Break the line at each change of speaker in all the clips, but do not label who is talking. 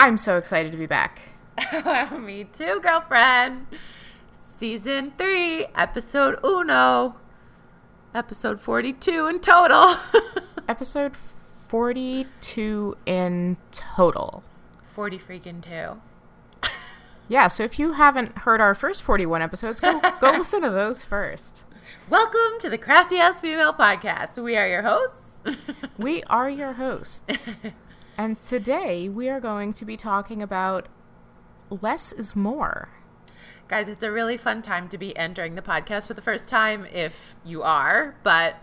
I'm so excited to be back.
Me too, girlfriend. Season 3, episode uno. Episode 42 in total.
episode 42 in total.
40 freaking 2.
yeah, so if you haven't heard our first 41 episodes, go, go listen to those first.
Welcome to the Crafty Ass Female Podcast. We are your hosts.
we are your hosts. And today we are going to be talking about less is more.
Guys, it's a really fun time to be entering the podcast for the first time if you are, but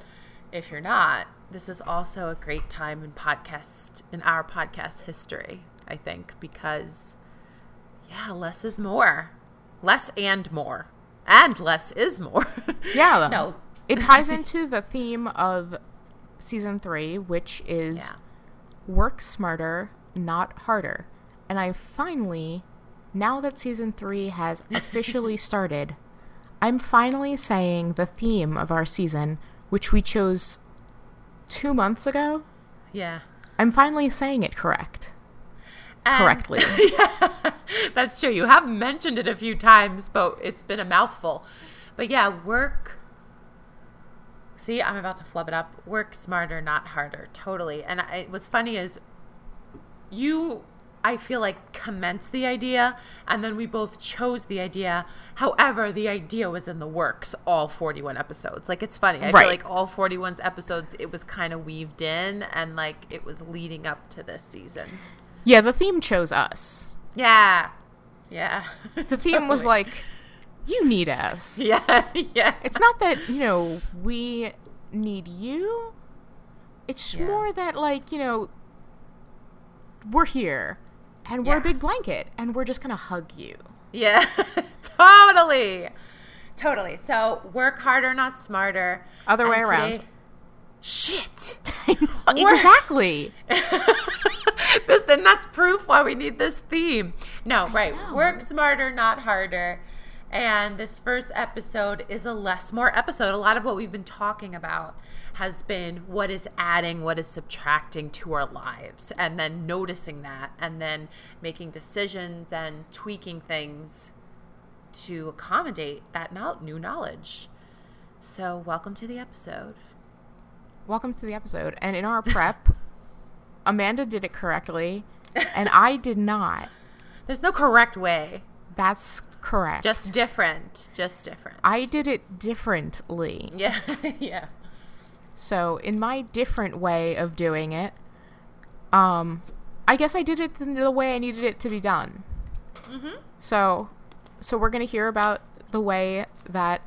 if you're not, this is also a great time in podcast in our podcast history, I think, because yeah, less is more. Less and more. And less is more.
yeah. no. It ties into the theme of season 3, which is yeah work smarter, not harder. And I finally, now that season three has officially started, I'm finally saying the theme of our season, which we chose two months ago.
Yeah.
I'm finally saying it correct. And, correctly.
yeah, that's true. You have mentioned it a few times, but it's been a mouthful. But yeah, work See, I'm about to flub it up. Work smarter, not harder. Totally. And I, what's funny is you, I feel like, commenced the idea, and then we both chose the idea. However, the idea was in the works all 41 episodes. Like, it's funny. I right. feel like all 41 episodes, it was kind of weaved in, and like it was leading up to this season.
Yeah, the theme chose us.
Yeah. Yeah.
The theme totally. was like, you need us.
Yeah, yeah.
It's not that, you know, we need you. It's yeah. more that, like, you know, we're here and we're yeah. a big blanket and we're just going to hug you.
Yeah, totally. Totally. So work harder, not smarter.
Other and way today, around.
Shit.
exactly.
this, then that's proof why we need this theme. No, right. Work smarter, not harder. And this first episode is a less more episode. A lot of what we've been talking about has been what is adding, what is subtracting to our lives, and then noticing that, and then making decisions and tweaking things to accommodate that new knowledge. So, welcome to the episode.
Welcome to the episode. And in our prep, Amanda did it correctly, and I did not.
There's no correct way.
That's correct.
Just different. Just different.
I did it differently.
Yeah. yeah.
So, in my different way of doing it, um, I guess I did it the way I needed it to be done. Mm-hmm. So, so we're gonna hear about the way that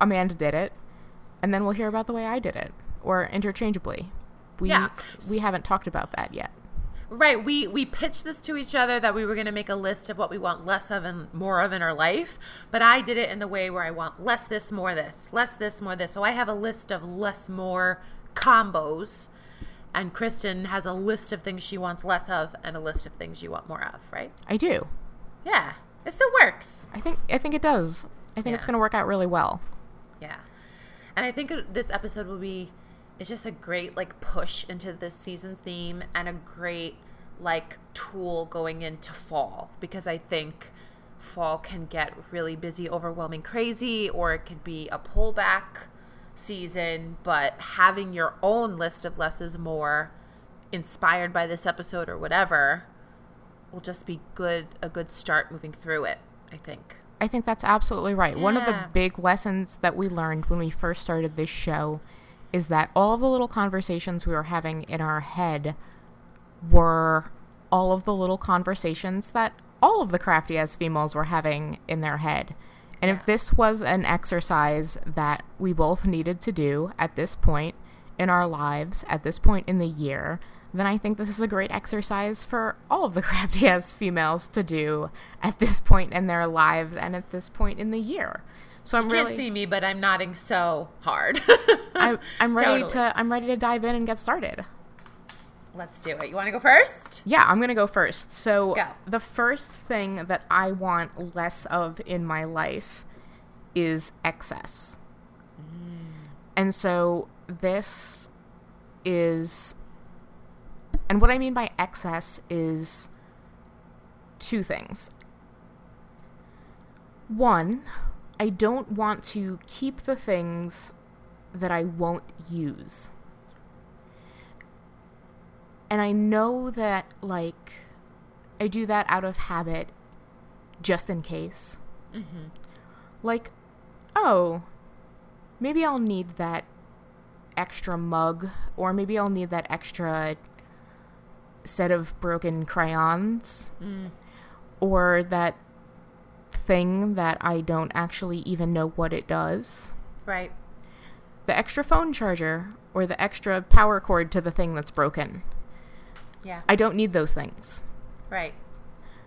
Amanda did it, and then we'll hear about the way I did it, or interchangeably. We yeah. we haven't talked about that yet.
Right. We we pitched this to each other that we were going to make a list of what we want less of and more of in our life. But I did it in the way where I want less this, more this, less this, more this. So I have a list of less, more combos, and Kristen has a list of things she wants less of and a list of things you want more of. Right.
I do.
Yeah. It still works.
I think I think it does. I think yeah. it's going to work out really well.
Yeah. And I think this episode will be it's just a great like push into this season's theme and a great like tool going into fall because I think fall can get really busy, overwhelming, crazy, or it could be a pullback season. But having your own list of less is more inspired by this episode or whatever will just be good a good start moving through it, I think.
I think that's absolutely right. Yeah. One of the big lessons that we learned when we first started this show is that all of the little conversations we were having in our head were all of the little conversations that all of the crafty as females were having in their head. And yeah. if this was an exercise that we both needed to do at this point in our lives, at this point in the year, then I think this is a great exercise for all of the crafty ass females to do at this point in their lives and at this point in the year. So I'm
you
really
can't see me, but I'm nodding so hard.
I'm, I'm ready
Totally.
to I'm ready to dive in and get started.
Let's do it. You want to go first?
Yeah, I'm gonna go first. So
Go.
the first thing that I want less of in my life is excess. Mm. And so this is and what I mean by excess is two things. One, I don't want to keep the things that I won't use. And I know that, like, I do that out of habit just in case. Mm-hmm. Like, oh, maybe I'll need that extra mug, or maybe I'll need that extra set of broken crayons, mm. or that thing that I don't actually even know what it does.
Right.
The extra phone charger, or the extra power cord to the thing that's broken.
Yeah.
I don't need those things.
right.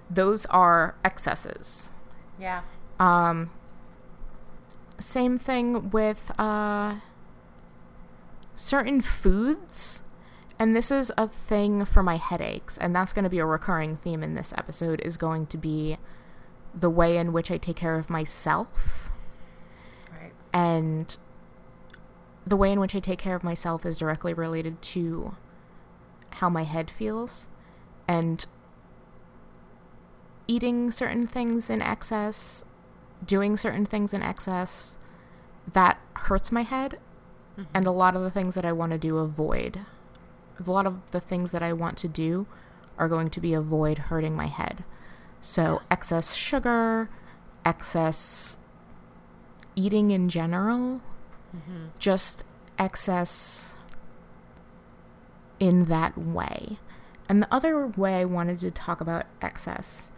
Those are excesses.
Yeah.
Um, same thing with uh, certain foods. And this is a thing for my headaches, and that's going to be a recurring theme in this episode is going to be the way in which I take care of myself.
Right.
And the way in which I take care of myself is directly related to how my head feels. And eating certain things in excess, doing certain things in excess, that hurts my head. Mm-hmm. And a lot of the things that I want to do avoid. A lot of the things that I want to do are going to be avoid hurting my head. So, excess sugar, excess eating in general, mm-hmm. just excess in that way. And the other way I wanted to talk about excess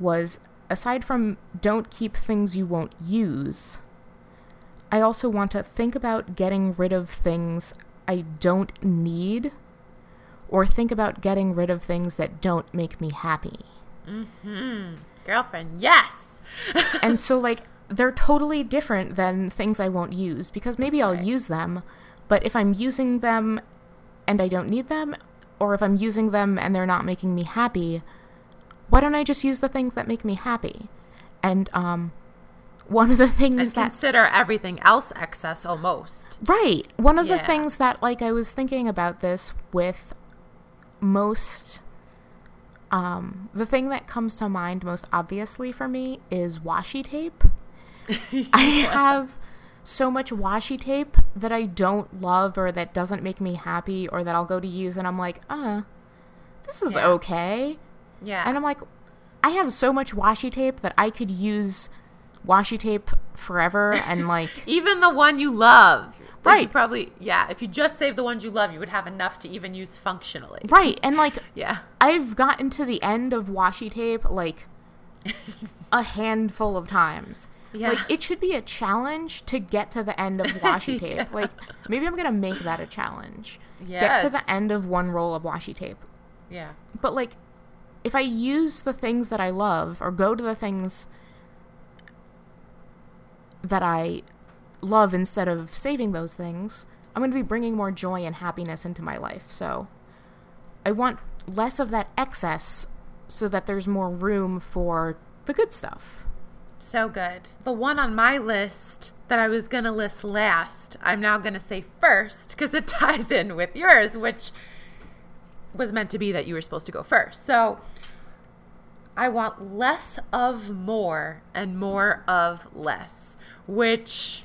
was aside from don't keep things you won't use, I also want to think about getting rid of things I don't need or think about getting rid of things that don't make me happy.
Girlfriend, yes.
and so like they're totally different than things I won't use because maybe I'll
Right.
use them, but if I'm using them and I don't need them or if I'm using them and they're not making me happy, why don't I just use the things that make me happy? And um one of the things
and
that
consider everything else excess almost.
Right. One of the things that like I was thinking about this with most um the thing that comes to mind most obviously for me is washi tape. I have so much washi tape that I don't love or that doesn't make me happy or that I'll go to use and I'm like, "Uh, this is
Yeah.
okay."
Yeah.
And I'm like, I have so much washi tape that I could use washi tape forever and like
even the one you love.
Right.
probably yeah, if you just save the ones you love, you would have enough to even use functionally.
right and like
Yeah.
I've gotten to the end of washi tape like a handful of times.
Yeah.
Like it should be a challenge to get to the end of washi tape.
Yeah.
Like maybe I'm gonna make that a challenge. Get to the end of one roll of washi tape.
Yeah.
But like if I use the things that I love or go to the things that I love instead of saving those things, I'm going to be bringing more joy and happiness into my life. So I want less of that excess so that there's more room for the good stuff.
So good. The one on my list that I was going to list last, I'm now going to say first because it ties in with yours, which was meant to be that you were supposed to go first. So I want less of more and more of less, which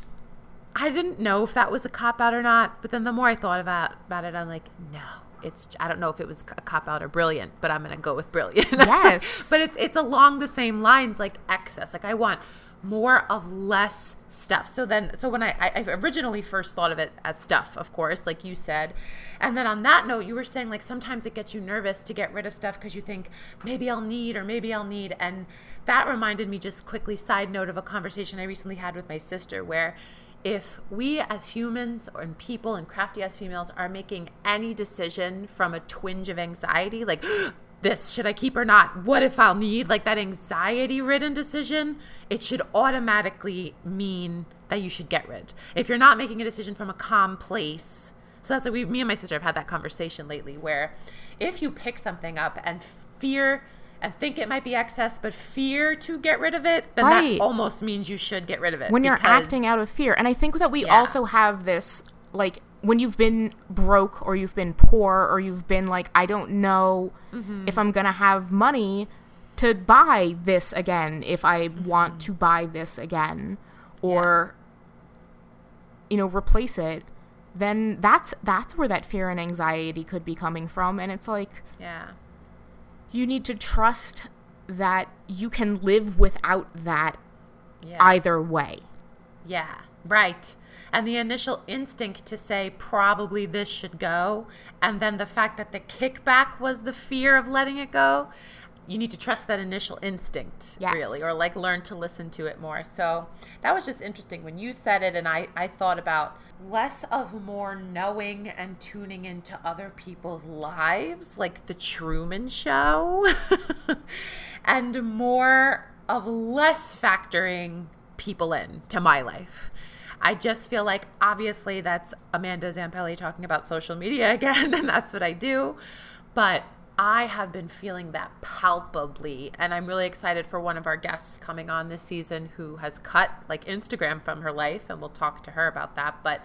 I didn't know if that was a cop out or not. But then the more I thought about, about it, I'm like, no. It's I don't know if it was a cop out or brilliant, but I'm gonna go with brilliant.
Yes.
but it's it's along the same lines, like excess. Like I want more of less stuff. So then, so when I, I I originally first thought of it as stuff, of course, like you said, and then on that note, you were saying like sometimes it gets you nervous to get rid of stuff because you think maybe I'll need or maybe I'll need, and that reminded me just quickly. Side note of a conversation I recently had with my sister where if we as humans and people and crafty as females are making any decision from a twinge of anxiety, like this should I keep or not? What if I'll need like that anxiety ridden decision? It should automatically mean that you should get rid. If you're not making a decision from a calm place, so that's what we, me and my sister have had that conversation lately where if you pick something up and fear and think it might be excess, but fear to get rid of it, then right. that almost means you should get rid of it.
When you're acting out of fear. And I think that we yeah. also have this, like, when you've been broke or you've been poor or you've been like, I don't know mm-hmm. if I'm going to have money to buy this again, if I mm-hmm. want to buy this again, or, yeah. you know, replace it then that's that's where that fear and anxiety could be coming from and it's like
yeah
you need to trust that you can live without that yeah. either way.
Yeah, right. And the initial instinct to say, probably this should go, and then the fact that the kickback was the fear of letting it go, you need to trust that initial instinct yes. really or like learn to listen to it more so that was just interesting when you said it and I, I thought about less of more knowing and tuning into other people's lives like the truman show and more of less factoring people in to my life I just feel like obviously that's Amanda Zampelli talking about social media again, and that's what I do. But I have been feeling that palpably. And I'm really excited for one of our guests coming on this season who has cut like Instagram from her life. And we'll talk to her about that. But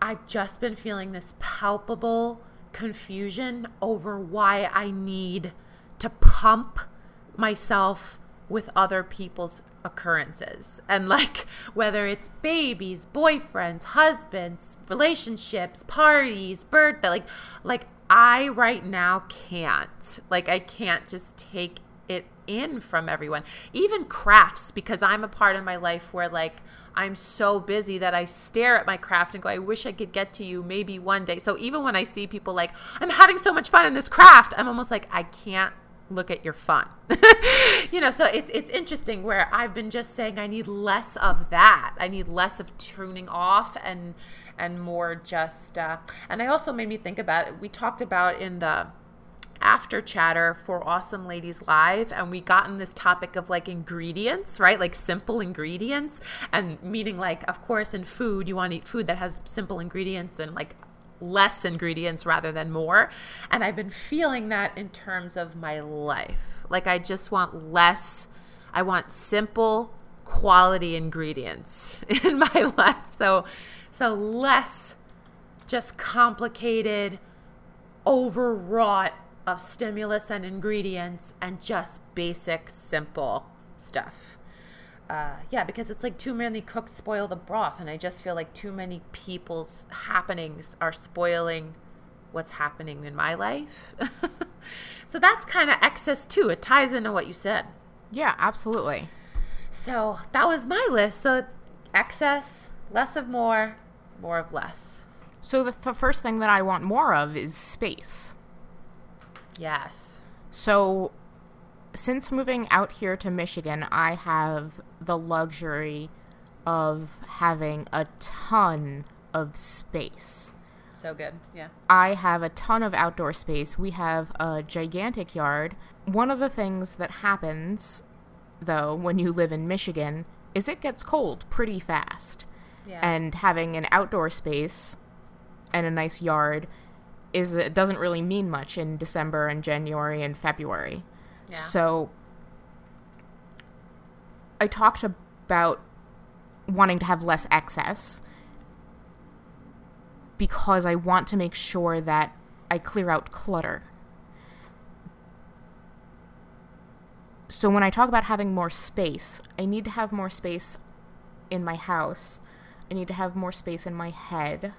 I've just been feeling this palpable confusion over why I need to pump myself with other people's occurrences and like whether it's babies boyfriends husbands relationships parties birthday like like I right now can't. Like, I can't just take it in from everyone. Even crafts, because I'm a part of my life where, like, I'm so busy that I stare at my craft and go, I wish I could get to you maybe one day. So even when I see people like, I'm having so much fun in this craft, I'm almost like, I can't look at your fun. you know, so it's it's interesting where I've been just saying I need less of that. I need less of tuning off and and more just uh, and I also made me think about. We talked about in the after chatter for Awesome Ladies Live, and we got in this topic of like ingredients, right? Like simple ingredients, and meaning like, of course, in food, you want to eat food that has simple ingredients and like less ingredients rather than more. And I've been feeling that in terms of my life. Like, I just want less, I want simple, quality ingredients in my life. So, so less just complicated, overwrought of stimulus and ingredients and just basic, simple stuff. Uh, yeah, because it's like too many cooks spoil the broth, and I just feel like too many people's happenings are spoiling what's happening in my life. so that's kind of excess too. It ties into what you said.
Yeah, absolutely.
So that was my list. So excess, less of more, more of less.
So the, the first thing that I want more of is space.
Yes.
So since moving out here to Michigan, I have the luxury of having a ton of space.
So good. Yeah.
I have a ton of outdoor space. We have a gigantic yard. One of the things that happens, though, when you live in Michigan is it gets cold pretty fast. Yeah. And having an outdoor space and a nice yard is it doesn't really mean much in December and January and February. Yeah. So I talked about wanting to have less excess because I want to make sure that I clear out clutter. So when I talk about having more space, I need to have more space in my house I need to have more space in my head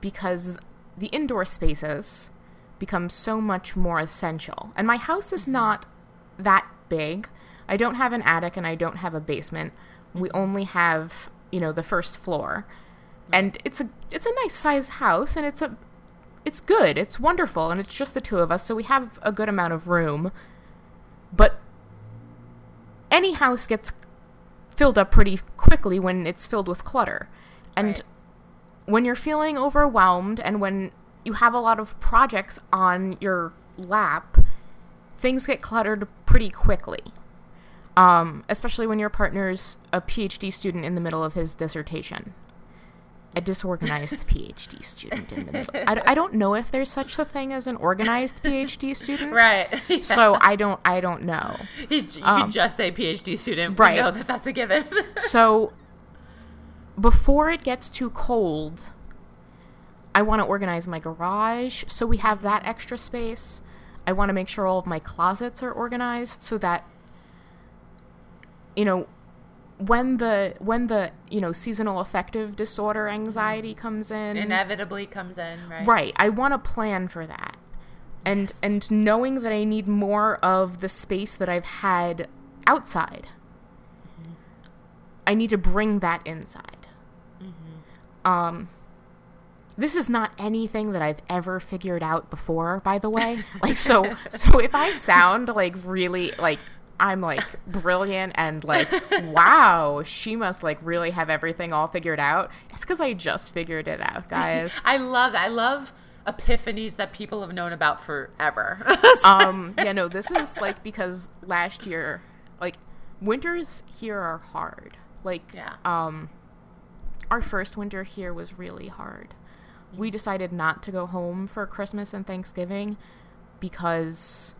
because the indoor spaces become so much more essential. And my house is mm-hmm. not that big. I don't have an attic and I don't have a basement. We mm-hmm. only have, you know, the first floor. And it's a it's a nice size house and it's a it's good. It's wonderful and it's just the two of us, so we have a good amount of room. But any house gets filled up pretty quickly when it's filled with clutter. And
Right.
when you're feeling overwhelmed and when you have a lot of projects on your lap, things get cluttered pretty quickly. Um, especially when your partner's a PhD student in the middle of his dissertation. A disorganized PhD student in the middle. I, I don't know if there's such a thing as an organized PhD student.
Right.
So I don't I don't know.
He's, you
um,
could just say PhD student.
right.
We know that that's a given.
So before it gets too cold, I want to organize my garage so we have that extra space. I want to make sure all of my closets are organized so that you know when the when the you know seasonal affective disorder anxiety mm. comes in
Inevitably comes in, right?
Right. I want to plan for that. And
Yes.
and knowing that I need more of the space that I've had outside. Mm-hmm. I need to bring that inside. Mm-hmm. Um this is not anything that I've ever figured out before, by the way. Like so so if I sound like really like I'm like brilliant and like wow, she must like really have everything all figured out. It's cuz I just figured it out, guys.
I love that. I love epiphanies that people have known about forever.
um yeah no this is like because last year like winters here are hard like
Yeah.
um our first winter here was really hard we decided not to go home for christmas and thanksgiving because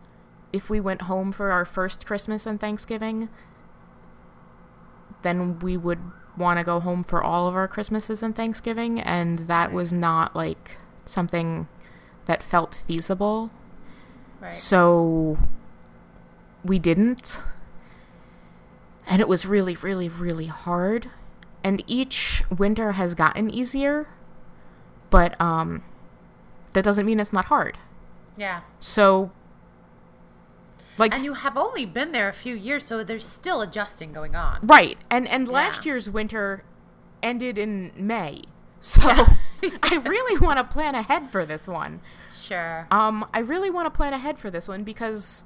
if we went home for our first christmas and thanksgiving then we would want to go home for all of our christmases and thanksgiving and that was not like something that felt feasible
right.
so we didn't. And it was really, really, really hard. And each winter has gotten easier, but um, that doesn't mean it's not hard.
yeah.
So, like,
And you have only been there a few years, so there's still adjusting going on.
right. And and last
Yeah.
year's winter ended in May, so I really want to plan ahead for this one.
Sure.
Um, I really want to plan ahead for this one because,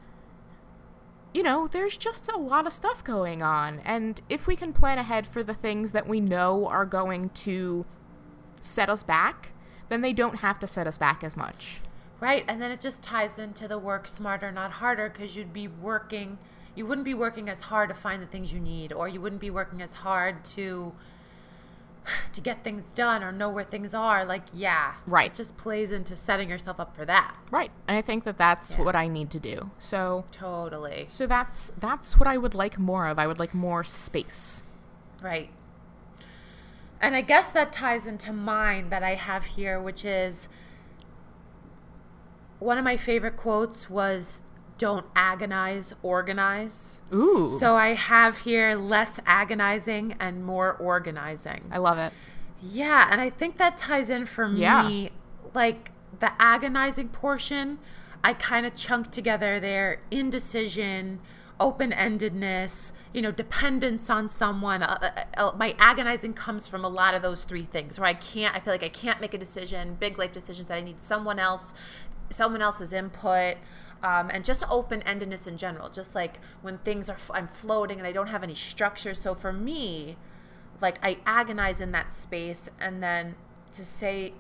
you know, there's just a lot of stuff going on. And if we can plan ahead for the things that we know are going to set us back, then they don't have to set us back as much.
Right, and then it just ties into the work smarter, not harder, because you'd be working, you wouldn't be working as hard to find the things you need, or you wouldn't be working as hard to to get things done or know where things are. Like, yeah,
Right.
It just plays into setting yourself up for that.
Right. And I think that that's
Yeah.
what I need to do. So,
Totally.
so that's that's what I would like more of. I would like more space.
Right. And I guess that ties into mine that I have here, which is one of my favorite quotes was don't agonize, organize.
Ooh.
So I have here less agonizing and more organizing.
I love it.
Yeah, and I think that ties in for
Yeah.
me. Like the agonizing portion, I kind of chunk together there indecision, open endedness, you know, dependence on someone. Uh, uh, uh, my agonizing comes from a lot of those three things where I can't, I feel like I can't make a decision, big life decisions that I need someone else, someone else's input. Um, and just open endedness in general, just like when things are, I'm floating and I don't have any structure. So for me, like I agonize in that space and then to say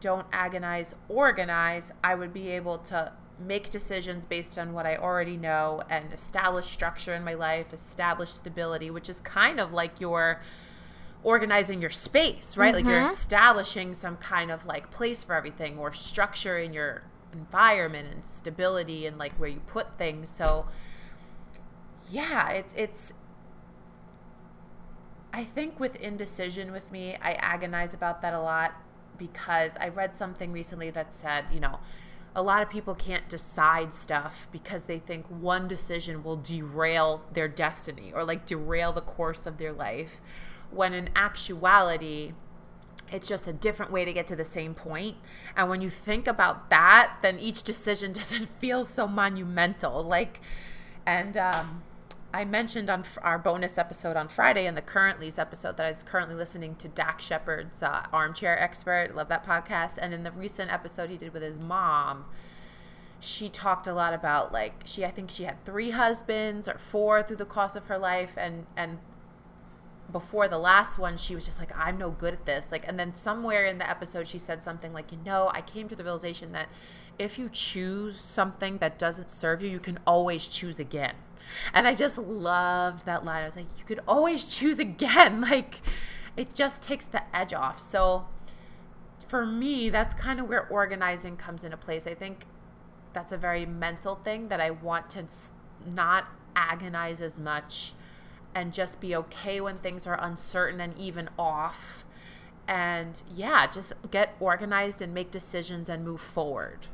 don't agonize organize I would be able to make decisions based on what I already know and establish structure in my life establish stability which is kind of like your organizing your space right? Like you're mm-hmm. establishing some kind of like place for everything or structure in your environment and stability and like where you put things. So yeah it's it's I think with indecision with me, I agonize about that a lot because I read something recently that said, you know, a lot of people can't decide stuff because they think one decision will derail their destiny or like derail the course of their life. When in actuality, it's just a different way to get to the same point. And when you think about that, then each decision doesn't feel so monumental. Like, and um, I mentioned on our bonus episode on Friday and the Currently's episode that I was currently listening to Dax Shepard's uh, Armchair Expert. Love that podcast. And in the recent episode he did with his mom, she talked a lot about like she I think she had three husbands or four through the course of her life and and before the last one, she was just like, I'm no good at this. Like, and then somewhere in the episode, she said something like, you know, I came to the realization that if you choose something that doesn't serve you, you can always choose again. And I just loved that line. I was like, you could always choose again. Like, it just takes the edge off. So, for me, that's kind of where organizing comes into place. I think that's a very mental thing that I want to not agonize as much and just be okay when things are uncertain and even off. And yeah, just get organized and make decisions and move forward.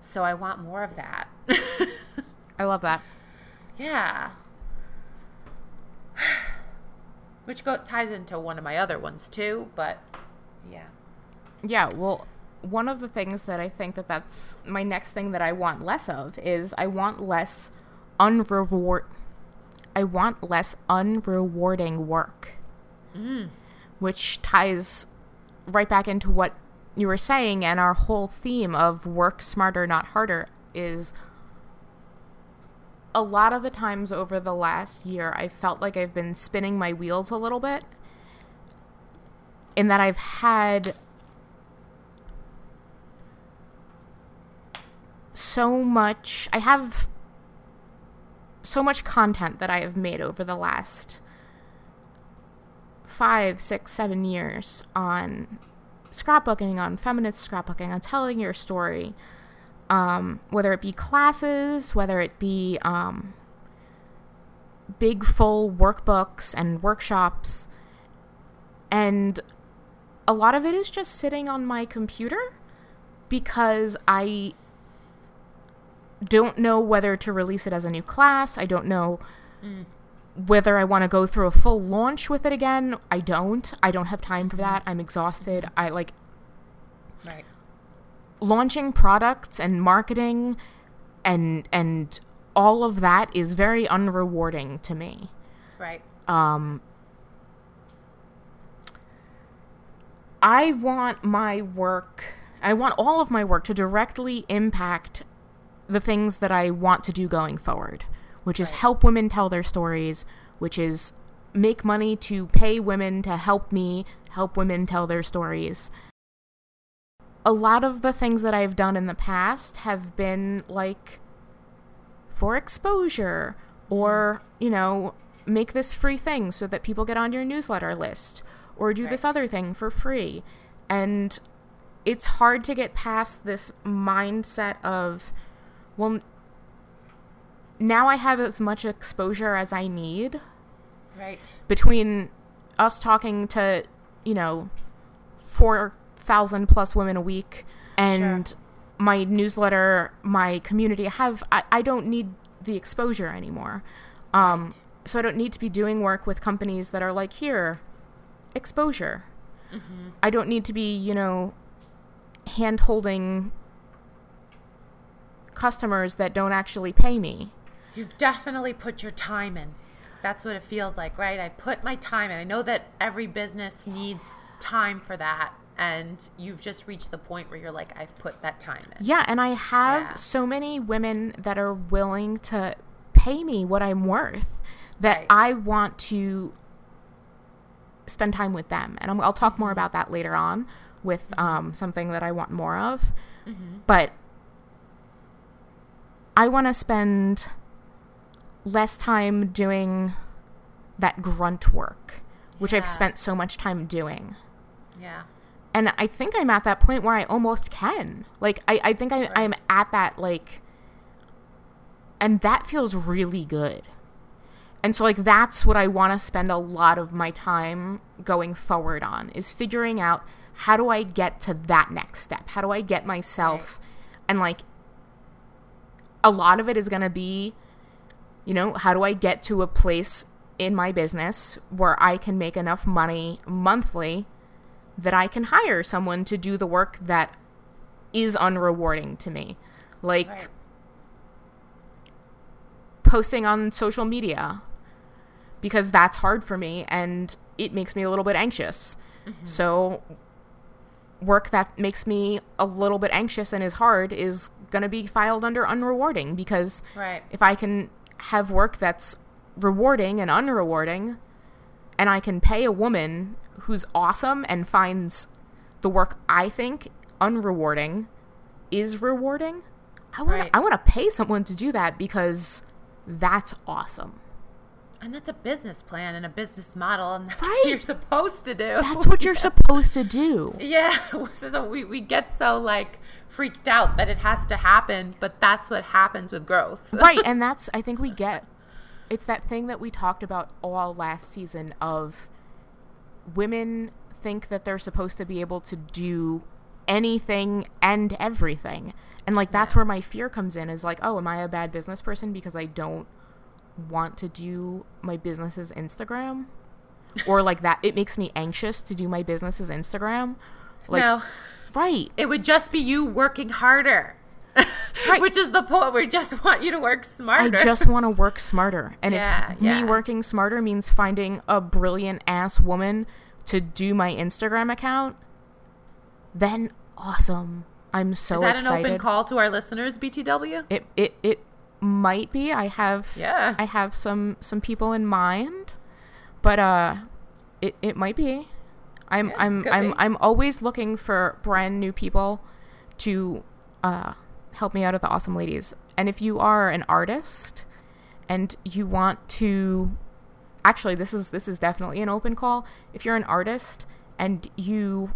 So I want more of that.
I love that.
Yeah. Which go- ties into one of my other ones too, but yeah.
Yeah, well, one of the things that I think that that's my next thing that I want less of is I want less unreward I want less unrewarding work.
Mm.
Which ties right back into what you were saying and our whole theme of work smarter not harder is a lot of the times over the last year I felt like I've been spinning my wheels a little bit in that I've had so much I have so much content that I have made over the last five, six, seven years on scrapbooking, on feminist scrapbooking, on telling your story, um, whether it be classes, whether it be um, big full workbooks and workshops. And a lot of it is just sitting on my computer because I don't know whether to release it as a new class. I don't know mm. whether I want to go through a full launch with it again. I don't. I don't have time for that. I'm exhausted. I like
right.
launching products and marketing and and all of that is very unrewarding to me.
Right.
Um I want my work I want all of my work to directly impact the things that I want to do going forward, which is right. help women tell their stories, which is make money to pay women to help me help women tell their stories. A lot of the things that I've done in the past have been like for exposure or, mm. you know, make this free thing so that people get on your newsletter list or do right. this other thing for free. And it's hard to get past this mindset of well, now I have as much exposure as I need.
Right.
Between us talking to, you know, 4,000 plus women a week and sure. my newsletter, my community, I have, I, I don't need the exposure anymore. Um, right. So I don't need to be doing work with companies that are like, here, exposure. Mm-hmm. I don't need to be, you know, hand holding customers that don't actually pay me.
You've definitely put your time in. That's what it feels like, right? I put my time in. I know that every business needs time for that. And you've just reached the point where you're like, I've put that time in.
Yeah. And I have yeah. so many women that are willing to pay me what I'm worth that right. I want to spend time with them. And i will talk more mm-hmm. about that later on with um, something that I want more of. Mm-hmm. But I want to spend less time doing that grunt work, which yeah. I've spent so much time doing.
Yeah.
And I think I'm at that point where I almost can. Like, I, I think I, right. I'm at that, like, and that feels really good. And so, like, that's what I want to spend a lot of my time going forward on is figuring out how do I get to that next step? How do I get myself right. and, like, a lot of it is going to be, you know, how do I get to a place in my business where I can make enough money monthly that I can hire someone to do the work that is unrewarding to me. Like right. posting on social media because that's hard for me and it makes me a little bit anxious. Mm-hmm. So work that makes me a little bit anxious and is hard is going to be filed under unrewarding because
right.
if I can have work that's rewarding and unrewarding, and I can pay a woman who's awesome and finds the work I think unrewarding is rewarding, I want
Right.
I want to pay someone to do that because that's awesome.
And that's a business plan and a business model, and that's
Right.
what you're supposed to do.
That's what you're supposed to do.
Yeah, so we, we get so like freaked out that it has to happen, but that's what happens with growth.
right and that's i think we get it's that thing that we talked about all last season of women think that they're supposed to be able to do anything and everything and like that's where my fear comes in is like oh am i a bad business person because i don't want to do my business's instagram or like that it makes me anxious to do my business's instagram like
no,
right
it would just be you working harder.
Right.
Which is the point. We just want you to work smarter.
I just want to work smarter. And
Yeah,
if
yeah.
me working smarter means finding a brilliant ass woman to do my Instagram account, then awesome. I'm so
is that
excited.
an open call to our listeners, BTW?
It it it might be. I have
Yeah.
I have some some people in mind, but uh it it might be. I'm
Yeah,
I'm I'm
be.
I'm always looking for brand new people to uh help me out at the awesome ladies. And if you are an artist and you want to actually this is this is definitely an open call. If you're an artist and you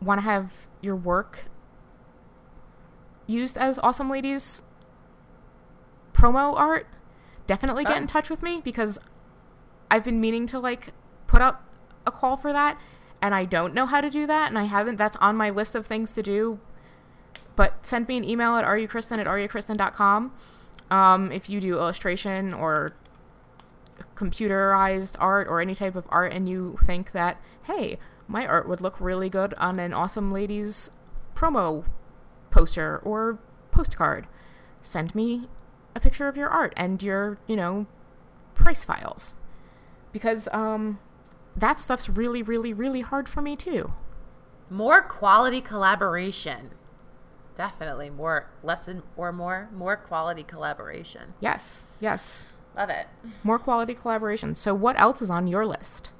want to have your work used as awesome ladies promo art, definitely get in touch with me because I've been meaning to like put up a call for that and I don't know how to do that and I haven't that's on my list of things to do. But send me an email at areyoukristen at areyoukristen.com um, if you do illustration or computerized art or any type of art and you think that, hey, my art would look really good on an awesome ladies promo poster or postcard. Send me a picture of your art and your, you know, price files. Because um that stuff's really, really, really hard for me too.
More quality collaboration. Definitely more less and or more more quality collaboration.
Yes, yes.
Love it.
More quality collaboration. So what else is on your list?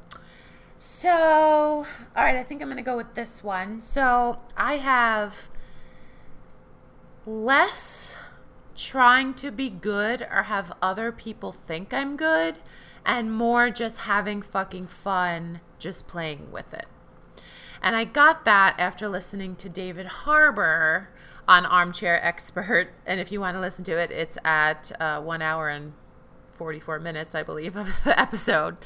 So, all right, I think I'm going to go with this one. So, I have less trying to be good or have other people think I'm good, and more just having fucking fun just playing with it. And I got that after listening to David Harbour on Armchair Expert. And if you want to listen to it, it's at uh, one hour and 44 minutes, I believe, of the episode.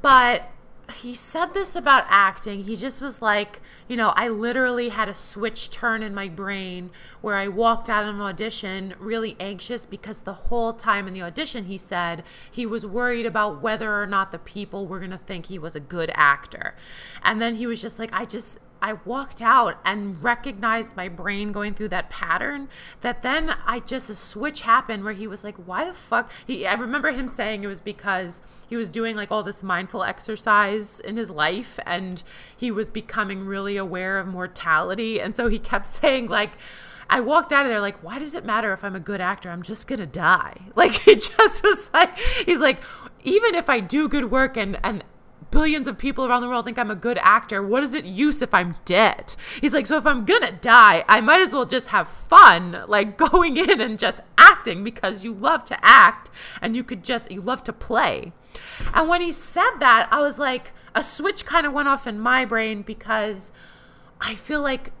But he said this about acting. He just was like, you know, I literally had a switch turn in my brain where I walked out of an audition really anxious because the whole time in the audition, he said he was worried about whether or not the people were going to think he was a good actor. And then he was just like, I just. I walked out and recognized my brain going through that pattern that then I just a switch happened where he was like why the fuck he I remember him saying it was because he was doing like all this mindful exercise in his life and he was becoming really aware of mortality and so he kept saying like I walked out of there like, why does it matter if I'm a good actor? I'm just gonna die. Like it just was like he's like, even if I do good work and and billions of people around the world think I'm a good actor, what is it use if I'm dead? He's like, so if I'm gonna die, I might as well just have fun, like going in and just acting because you love to act and you could just you love to play. And when he said that, I was like, a switch kind of went off in my brain because I feel like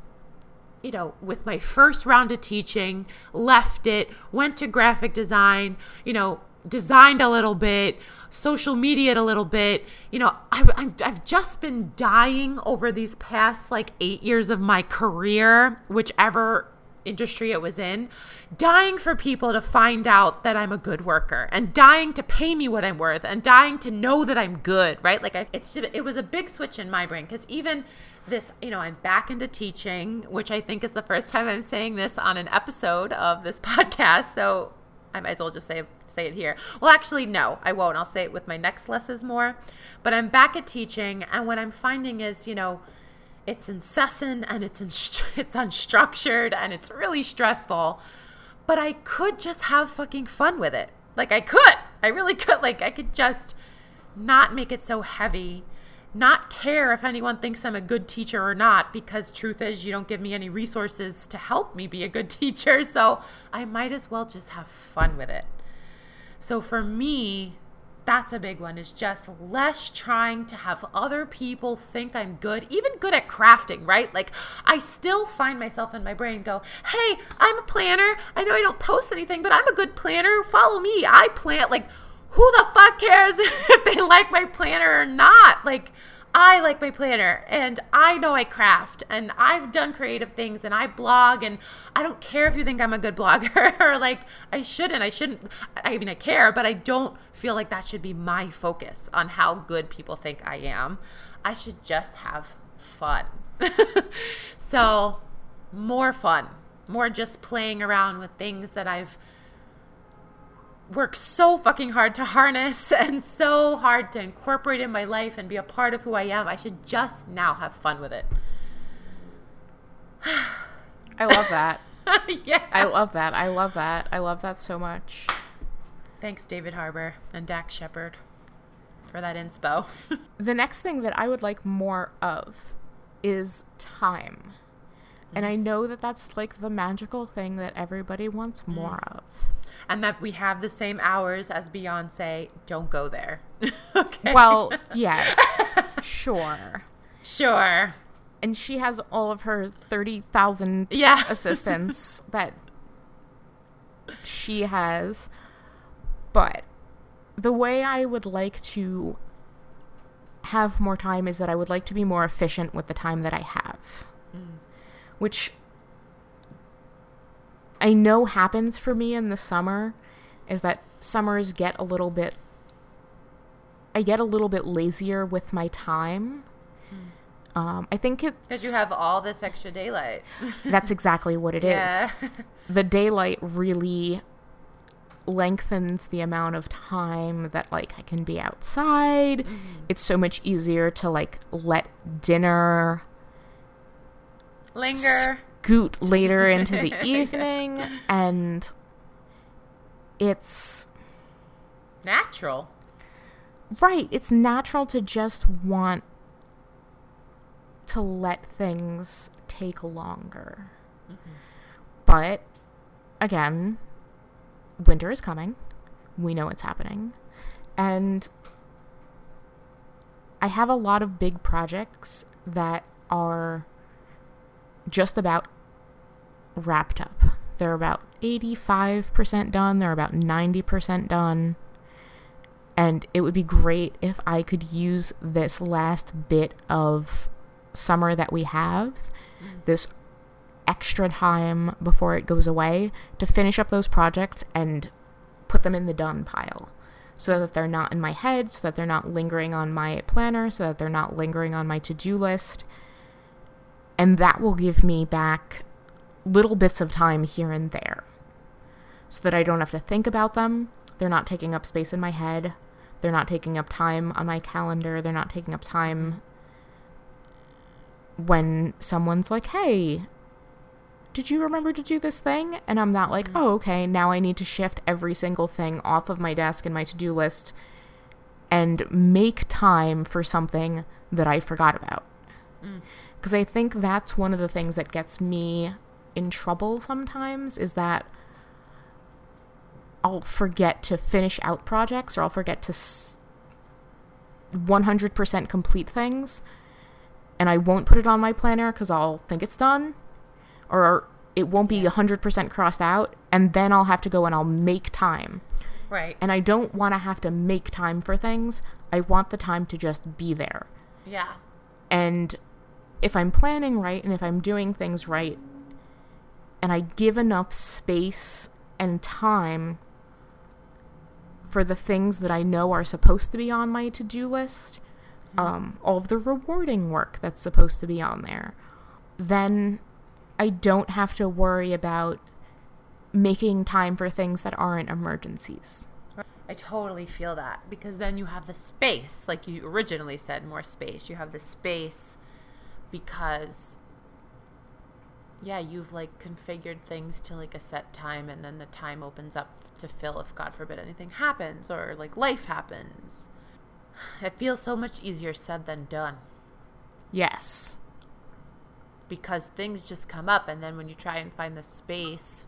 you know, with my first round of teaching, left it, went to graphic design, you know, designed a little bit, social media a little bit. You know, I, I've just been dying over these past like eight years of my career, whichever industry it was in, dying for people to find out that I'm a good worker and dying to pay me what I'm worth and dying to know that I'm good, right? Like I, it's it was a big switch in my brain because even this, you know, I'm back into teaching, which I think is the first time I'm saying this on an episode of this podcast. So I might as well just say say it here. Well, actually, no, I won't. I'll say it with my next lessons more. But I'm back at teaching, and what I'm finding is, you know, it's incessant and it's it's unstructured and it's really stressful. But I could just have fucking fun with it. Like I could. I really could. Like I could just not make it so heavy, not care if anyone thinks I'm a good teacher or not, because truth is, you don't give me any resources to help me be a good teacher. So I might as well just have fun with it. So for me, that's a big one is just less trying to have other people think I'm good, even good at crafting, right? Like I still find myself in my brain go, "Hey, I'm a planner. I know I don't post anything, but I'm a good planner. Follow me. I plant like who the fuck cares if they like my planner or not? Like I like my planner and I know I craft and I've done creative things and I blog and I don't care if you think I'm a good blogger or like I shouldn't. I shouldn't. I mean, I care, but I don't feel like that should be my focus on how good people think I am. I should just have fun. so, more fun, more just playing around with things that I've work so fucking hard to harness and so hard to incorporate in my life and be a part of who I am. I should just now have fun with it.
I love that.
yeah.
I love that. I love that. I love that so much.
Thanks, David Harbour and Dax Shepard, for that inspo.
the next thing that I would like more of is time. And I know that that's like the magical thing that everybody wants more mm. of
and that we have the same hours as Beyonce, don't go there. okay.
Well, yes. sure.
Sure.
And she has all of her 30,000
yeah.
assistants that she has. But the way I would like to have more time is that I would like to be more efficient with the time that I have. Mm. Which I know happens for me in the summer is that summers get a little bit I get a little bit lazier with my time. Hmm. Um, I think it's
because you have all this extra daylight.
that's exactly what it yeah. is. The daylight really lengthens the amount of time that like I can be outside. Mm. It's so much easier to like let dinner
linger
scoot later into the evening and it's
natural.
Right, it's natural to just want to let things take longer. Mm-hmm. But again, winter is coming. We know it's happening. And I have a lot of big projects that are just about wrapped up. They're about 85% done, they're about 90% done. And it would be great if I could use this last bit of summer that we have, mm. this extra time before it goes away, to finish up those projects and put them in the done pile so that they're not in my head, so that they're not lingering on my planner, so that they're not lingering on my to do list, and that will give me back little bits of time here and there so that I don't have to think about them. They're not taking up space in my head. They're not taking up time on my calendar. They're not taking up time when someone's like, hey, did you remember to do this thing? And I'm not like, oh, okay, now I need to shift every single thing off of my desk and my to do list and make time for something that I forgot about. Mm. Because I think that's one of the things that gets me in trouble sometimes is that I'll forget to finish out projects or I'll forget to 100% complete things and I won't put it on my planner because I'll think it's done or it won't be 100% crossed out and then I'll have to go and I'll make time.
Right.
And I don't want to have to make time for things. I want the time to just be there.
Yeah.
And if I'm planning right and if I'm doing things right and I give enough space and time for the things that I know are supposed to be on my to do list, mm-hmm. um, all of the rewarding work that's supposed to be on there, then I don't have to worry about making time for things that aren't emergencies.
I totally feel that because then you have the space, like you originally said, more space. You have the space because yeah, you've like configured things to like a set time and then the time opens up to fill if God forbid anything happens or like life happens. it feels so much easier said than done
Yes.
because things just come up and then when you try and find the space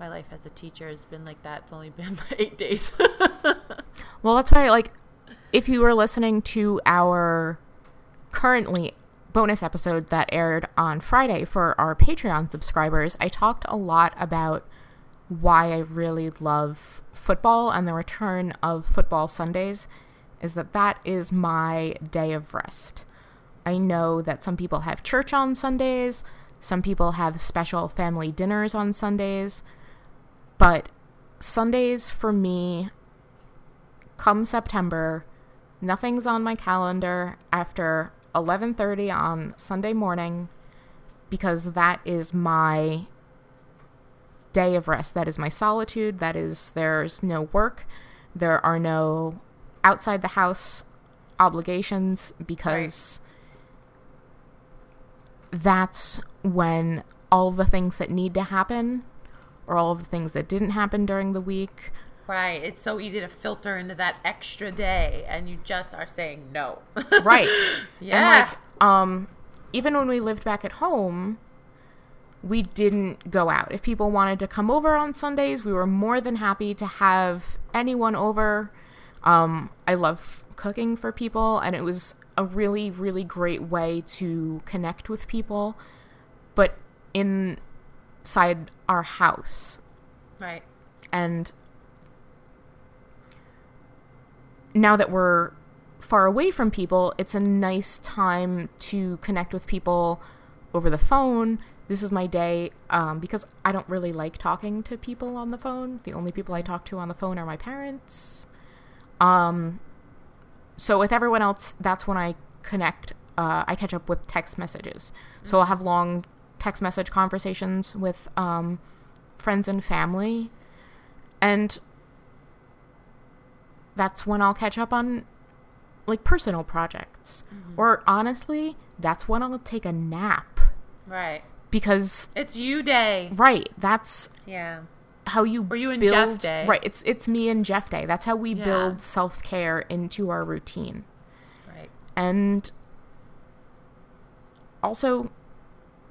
my life as a teacher has been like that it's only been like eight days
Well, that's why, like, if you were listening to our currently bonus episode that aired on Friday for our Patreon subscribers, I talked a lot about why I really love football and the return of football Sundays is that that is my day of rest. I know that some people have church on Sundays, some people have special family dinners on Sundays, but Sundays for me come September, nothing's on my calendar after 11:30 on Sunday morning because that is my day of rest. That is my solitude. That is there's no work. There are no outside the house obligations because that's when all the things that need to happen or all of the things that didn't happen during the week
right? It's so easy to filter into that extra day and you just are saying no.
Right.
Yeah.
and like um even when we lived back at home we didn't go out. If people wanted to come over on sundays we were more than happy to have anyone over. Um i love cooking for people and it was a really really great way to connect with people but inside our house.
Right.
And now that we're far away from people, it's a nice time to connect with people over the phone. This is my day um, because I don't really like talking to people on the phone. The only people I talk to on the phone are my parents. Um, so with everyone else, that's when I connect. Uh, I catch up with text messages. So I'll have long text message conversations with um, friends and family, and that's when I'll catch up on like personal projects. Or honestly, that's when I'll take a nap
right
because
it's you day
right, that's
yeah
how you
Or you and
build
Jeff day.
right. It's it's me and Jeff day. That's how we
Yeah.
build self care into our routine.
right
And also,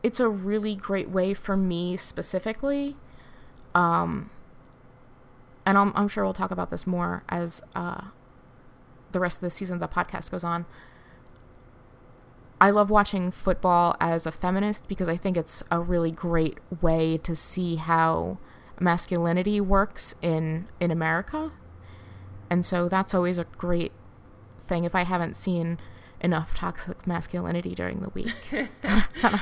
it's a really great way for me specifically. Um, and I'm, I'm sure we'll talk about this more as uh, the rest of the season of the podcast goes on. I love watching football as a feminist because I think it's a really great way to see how masculinity works in in America. And so that's always a great thing if I haven't seen enough toxic masculinity during the week.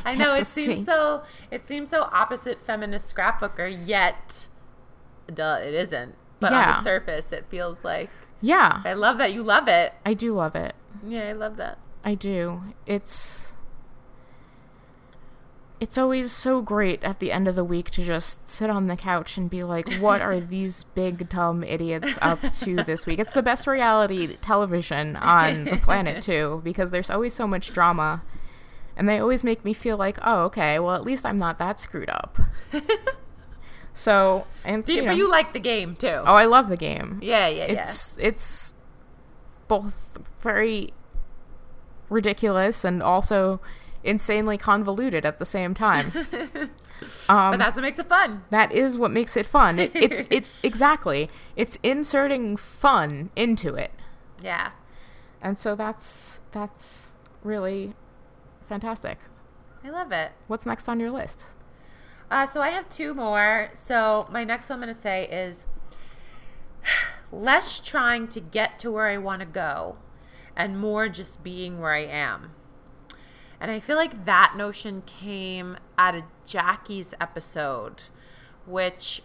I know it seems
see.
so. It seems so opposite feminist scrapbooker, yet, duh, it isn't. But on the surface, it feels like.
Yeah,
I love that you love it.
I do love it.
Yeah, I love that.
I do. It's it's always so great at the end of the week to just sit on the couch and be like, what are these big dumb idiots up to this week? It's the best reality television on the planet too, because there's always so much drama. And they always make me feel like, oh, okay, well at least I'm not that screwed up. so and
you,
know,
but you like the game too.
Oh, I love the game.
yeah, yeah, yeah.
It's it's both very ridiculous and also insanely convoluted at the same time. Um,
but that's what makes it fun.
that is what makes it fun. It, it's it's exactly it's inserting fun into it,
Yeah.
and so that's that's really fantastic.
I love it.
What's next on your list?
Uh, so I have two more. So my next one I'm going to say is less trying to get to where I want to go and more just being where I am. And I feel like that notion came out of Jackie's episode, which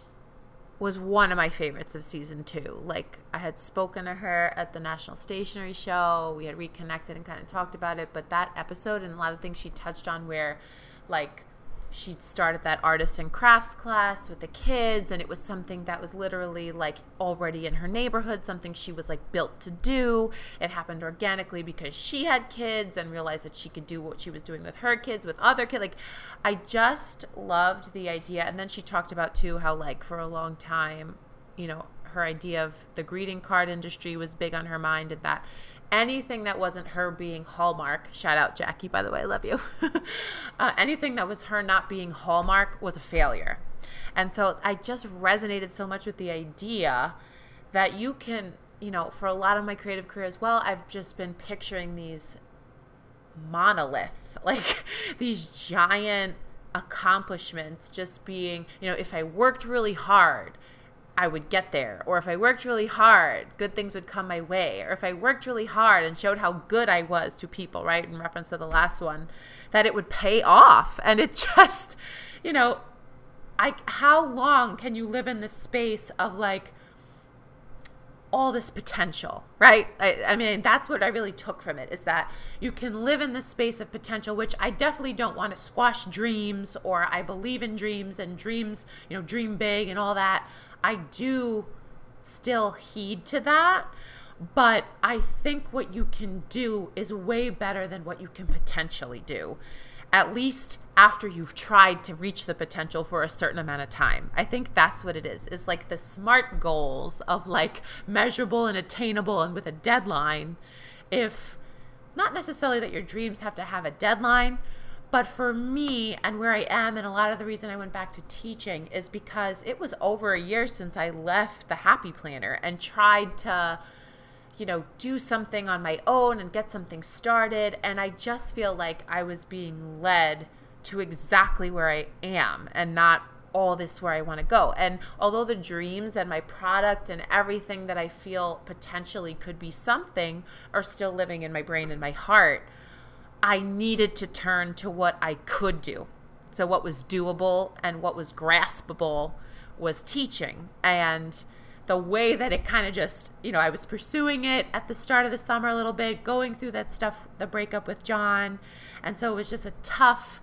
was one of my favorites of season two. Like, I had spoken to her at the National Stationery Show. We had reconnected and kind of talked about it. But that episode and a lot of things she touched on, where, like, she'd started that artists and crafts class with the kids and it was something that was literally like already in her neighborhood something she was like built to do. It happened organically because she had kids and realized that she could do what she was doing with her kids with other kids like i just loved the idea. And then she talked about too how like for a long time you know her idea of the greeting card industry was big on her mind and that anything that wasn't her being Hallmark, shout out Jackie, by the way, I love you. uh, anything that was her not being Hallmark was a failure. And so I just resonated so much with the idea that you can, you know, for a lot of my creative career as well, I've just been picturing these monolith, like these giant accomplishments just being, you know, if I worked really hard, I would get there. Or if I worked really hard, good things would come my way. Or if I worked really hard and showed how good I was to people, right? In reference to the last one, that it would pay off. And it just, you know, I how long can you live in this space of like all this potential, right? I, I, mean, that's what I really took from it is that you can live in this space of potential, which I definitely don't want to squash dreams or I believe in dreams and dreams, you know, dream big and all that. I do still heed to that. But I think what you can do is way better than what you can potentially do, at least after you've tried to reach the potential for a certain amount of time. I think that's what it is. Is like the smart goals of like measurable and attainable and with a deadline. If not necessarily that your dreams have to have a deadline, but for me, and where I am, and a lot of the reason I went back to teaching is because it was over a year since I left the Happy Planner and tried to, you know, do something on my own and get something started. And I just feel like I was being led to exactly where I am and not all this where I want to go. And although the dreams and my product and everything that I feel potentially could be something are still living in my brain and my heart, I needed to turn to what I could do. So, what was doable and what was graspable was teaching. And the way that it kind of just, you know, I was pursuing it at the start of the summer a little bit, going through that stuff, the breakup with John. And so it was just a tough,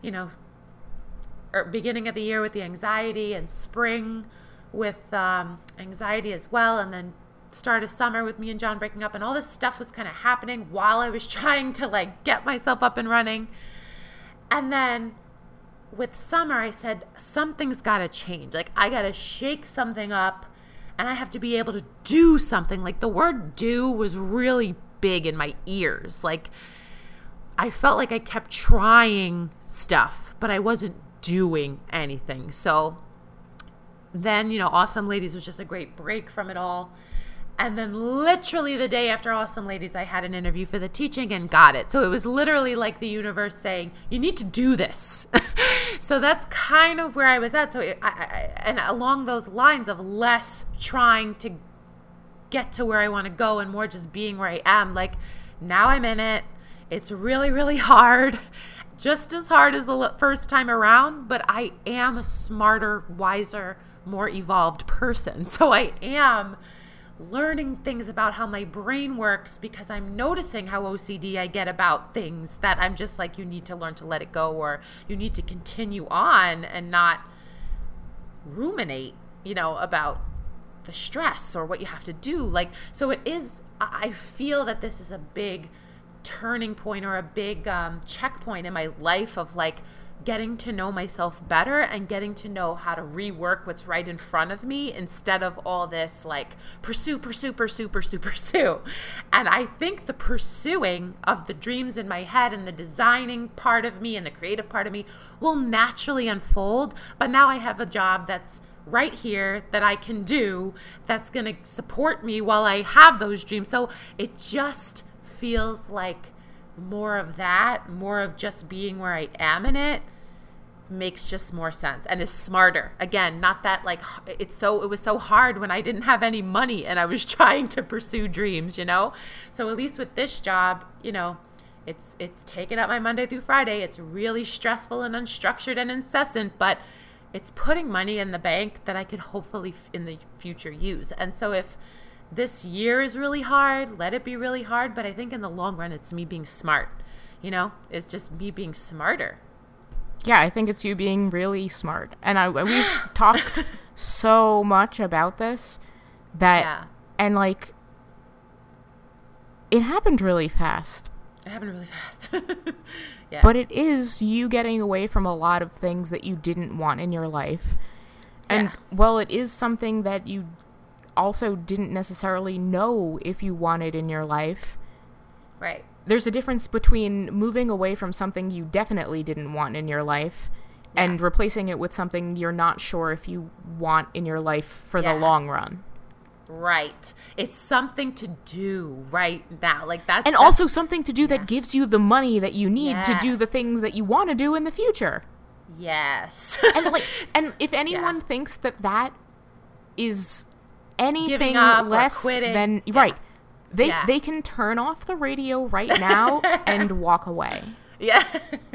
you know, er, beginning of the year with the anxiety and spring with um, anxiety as well. And then start of summer with me and John breaking up and all this stuff was kind of happening while I was trying to like get myself up and running. And then with summer I said something's got to change. Like I got to shake something up and I have to be able to do something. Like the word do was really big in my ears. Like I felt like I kept trying stuff, but I wasn't doing anything. So then, you know, Awesome Ladies was just a great break from it all. And then, literally, the day after Awesome Ladies, I had an interview for the teaching and got it. So it was literally like the universe saying, You need to do this. so that's kind of where I was at. So, it, I, I, and along those lines of less trying to get to where I want to go and more just being where I am, like now I'm in it. It's really, really hard. Just as hard as the first time around, but I am a smarter, wiser, more evolved person. So I am learning things about how my brain works because I'm noticing how OCD I get about things that I'm just like, you need to learn to let it go or you need to continue on and not ruminate, you know, about the stress or what you have to do. Like, so it is, I feel that this is a big turning point or a big um, checkpoint in my life of like, getting to know myself better and getting to know how to rework what's right in front of me instead of all this like pursue, pursue, pursue, pursue, pursue. And I think the pursuing of the dreams in my head and the designing part of me and the creative part of me will naturally unfold. But now I have a job that's right here that I can do that's going to support me while I have those dreams. So it just feels like more of that, more of just being where I am in it makes just more sense and is smarter. Again, not that like it's so it was so hard when I didn't have any money and I was trying to pursue dreams, you know? So at least with this job, you know, it's it's taken up my Monday through Friday. It's really stressful and unstructured and incessant, but it's putting money in the bank that I could hopefully in the future use. And so if this year is really hard, let it be really hard. But I think in the long run, it's me being smart. You know, it's just me being smarter.
Yeah, I think it's you being really smart. And I we've talked so much about this that yeah. and like it happened really fast.
It happened really fast.
yeah. But it is you getting away from a lot of things that you didn't want in your life. And yeah. well, it is something that you also didn't necessarily know if you wanted in your life.
Right.
There's a difference between moving away from something you definitely didn't want in your life yeah. and replacing it with something you're not sure if you want in your life for yeah. the long run.
Right. It's something to do right now. Like that's
And
that's,
also something to do yeah. that gives you the money that you need yes. to do the things that you want to do in the future.
Yes.
and like and if anyone thinks that that is anything less than right, they they can turn off the radio right now and walk away.
Yeah.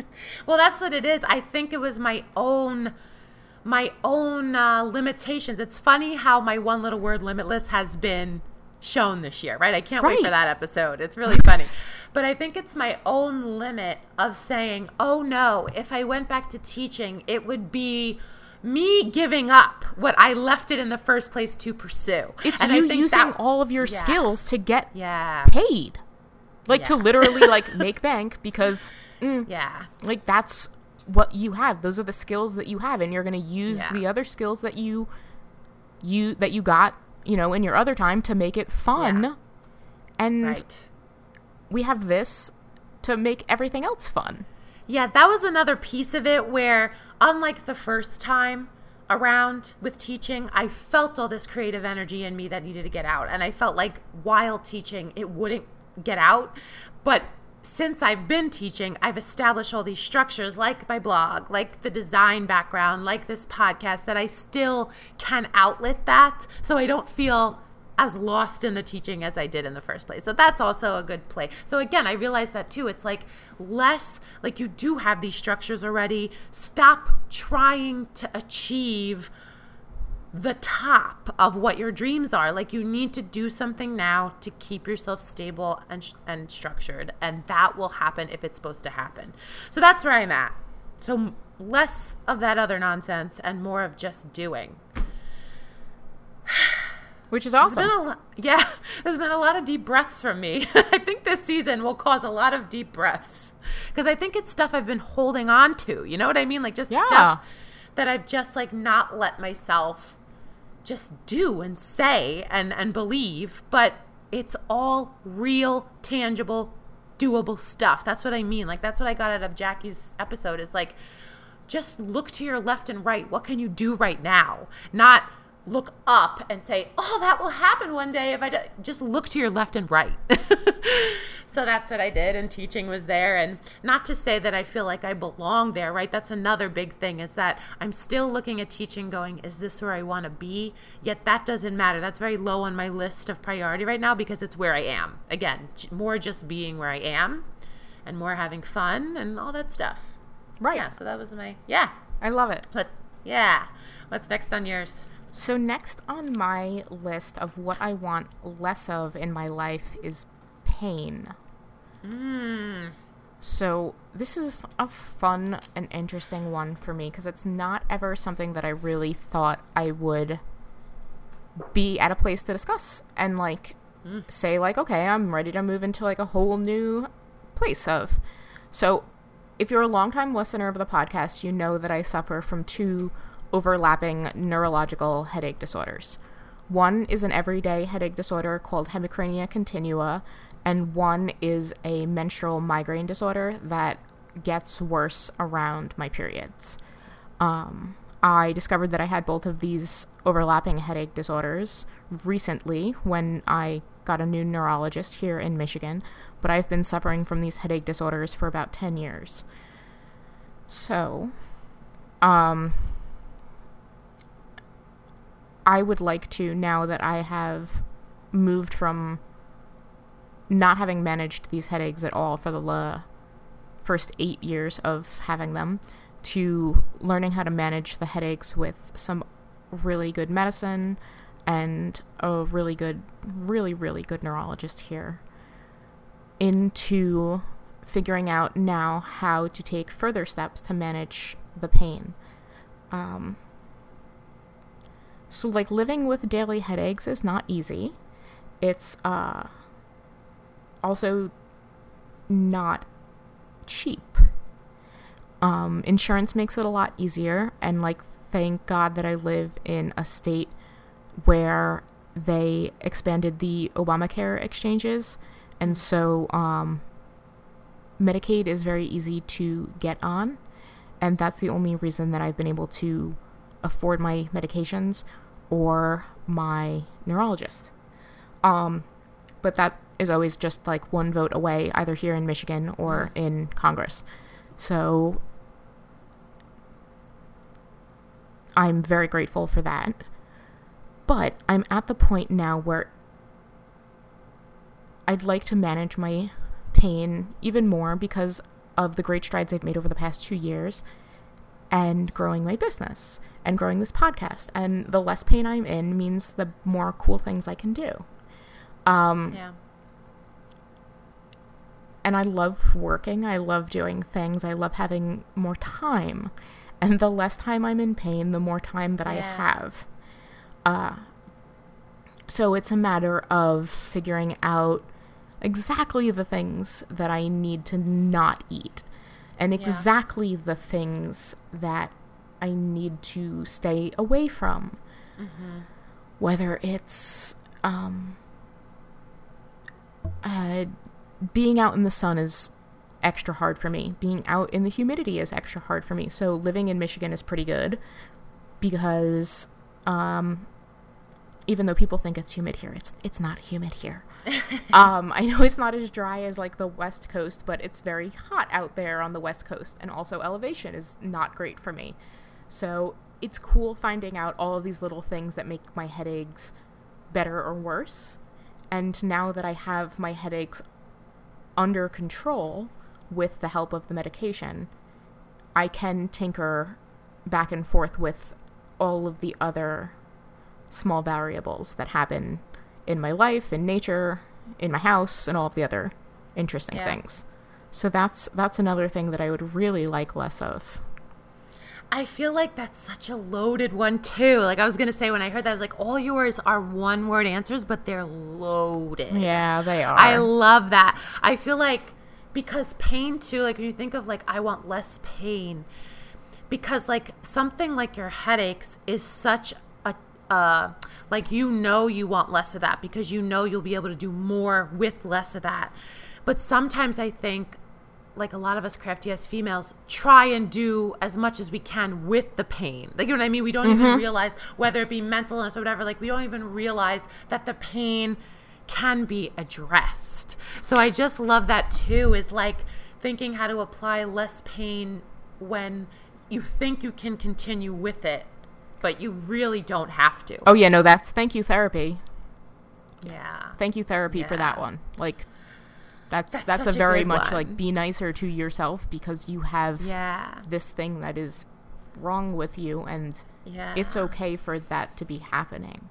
well, that's what it is. I think it was my own my own uh, limitations. It's funny how my one little word limitless has been shown this year, right? I can't right. wait for that episode. It's really funny. but I think it's my own limit of saying, oh no, if I went back to teaching, it would be me giving up what I left it in the first place to pursue.
It's and you using that, all of your yeah. skills to get yeah. paid. Like yeah. to literally like make bank because mm,
yeah.
Like that's what you have. Those are the skills that you have, and you're going to use the other skills that you you that you got, you know, in your other time to make it fun. And right. we have this to make everything else fun.
Yeah, that was another piece of it where, unlike the first time around with teaching, I felt all this creative energy in me that needed to get out. And I felt like while teaching, it wouldn't get out. But since I've been teaching, I've established all these structures like my blog, like the design background, like this podcast, that I still can outlet that so I don't feel as lost in the teaching as I did in the first place. So that's also a good play. So again, I realize that too. It's like less like you do have these structures already. Stop trying to achieve the top of what your dreams are. Like you need to do something now to keep yourself stable and and structured, and that will happen if it's supposed to happen. So that's where I'm at. So less of that other nonsense and more of just doing.
Which is awesome.
Yeah, there's been a lot of deep breaths from me. I think this season will cause a lot of deep breaths because I think it's stuff I've been holding on to. You know what I mean? Like just yeah. stuff that I've just like not let myself just do and say and and believe, but it's all real, tangible, doable stuff. That's what I mean. Like that's what I got out of Jackie's episode is like just look to your left and right. What can you do right now? Not look up and say, "Oh, that will happen one day if I do. just look to your left and right." so that's what I did and teaching was there and not to say that I feel like I belong there, right? That's another big thing is that I'm still looking at teaching going, "Is this where I want to be?" Yet that doesn't matter. That's very low on my list of priority right now because it's where I am. Again, more just being where I am and more having fun and all that stuff.
Right.
Yeah, so that was my Yeah.
I love it.
But yeah. What's next on yours?
So, next on my list of what I want less of in my life is pain.
Mm.
So, this is a fun and interesting one for me because it's not ever something that I really thought I would be at a place to discuss and like mm. say like okay i'm ready to move into like a whole new place of so if you're a longtime listener of the podcast you know that i suffer from two overlapping neurological headache disorders. One is an everyday headache disorder called hemicrania continua, and one is a menstrual migraine disorder that gets worse around my periods. Um, I discovered that I had both of these overlapping headache disorders recently when I got a new neurologist here in Michigan, but I've been suffering from these headache disorders for about 10 years. So, um, I would like to now that I have moved from not having managed these headaches at all for the first eight years of having them to learning how to manage the headaches with some really good medicine and a really good, really, really good neurologist here into figuring out now how to take further steps to manage the pain. Um, so, like, living with daily headaches is not easy. It's uh, also not cheap. Um, insurance makes it a lot easier, and like, thank God that I live in a state where they expanded the Obamacare exchanges, and so um, Medicaid is very easy to get on, and that's the only reason that I've been able to afford my medications or my neurologist. Um, but that is always just like one vote away, either here in Michigan or in Congress. So I'm very grateful for that. But I'm at the point now where I'd like to manage my pain even more because of the great strides I've made over the past two years and growing my business and growing this podcast. And the less pain I'm in means the more cool things I can do. Um,
Yeah.
and I love working. I love doing things. I love having more time. And the less time I'm in pain, the more time that I
Yeah.
have. Uh, so it's a matter of figuring out exactly the things that I need to not eat and
Yeah.
exactly the things that I need to stay away from. Whether it's um, uh, being out in the sun is extra hard for me. Being out in the humidity is extra hard for me. So living in Michigan is pretty good because um, even though people think it's humid here, it's it's not humid here. um, I know it's not as dry as like the West Coast, but it's very hot out there on the West Coast, and also elevation is not great for me. So it's cool finding out all of these little things that make my headaches better or worse. And now that I have my headaches under control with the help of the medication, I can tinker back and forth with all of the other small variables that happen in my life, in nature, in my house, and all of the other interesting
Yeah.
things. So that's that's another thing that I would really like less of.
I feel like that's such a loaded one too. Like I was gonna say when I heard that, I was like, all yours are one word answers, but they're loaded.
Yeah, they are.
I love that. I feel like because pain too, like when you think of like I want less pain, because like something like your headaches is such a uh like you know you want less of that because you know you'll be able to do more with less of that. But sometimes I think like a lot of us crafty as females try and do as much as we can with the pain. Like you know what I mean? We don't even mm-hmm. realize whether it be mental or whatever, like we don't even realize that the pain can be addressed. So I just love that too, is like thinking how to apply less pain when you think you can continue with it, but you really don't have to.
Oh yeah, no, that's thank you therapy.
Yeah.
Thank you therapy for that one. Like that's
That's
that's, a
a
very
good
much
one.
like be nicer to yourself because you have
Yeah.
this thing that is wrong with you and
Yeah.
it's okay for that to be happening.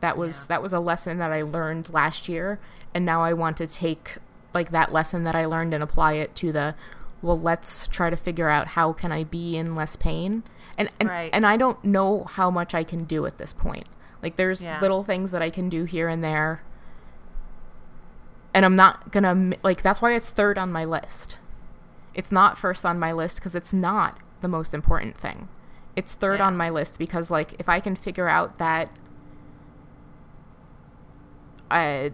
That was
Yeah.
that was a lesson that I learned last year and now I want to take like that lesson that I learned and apply it to the well let's try to figure out how can I be in less pain. And and,
Right.
and I don't know how much I can do at this point. Like there's
Yeah.
little things that I can do here and there. And I'm not to like that's why it's third on my list. It's not first on my list because it's not the most important thing. It's third
Yeah.
on my list because like if I can figure out that I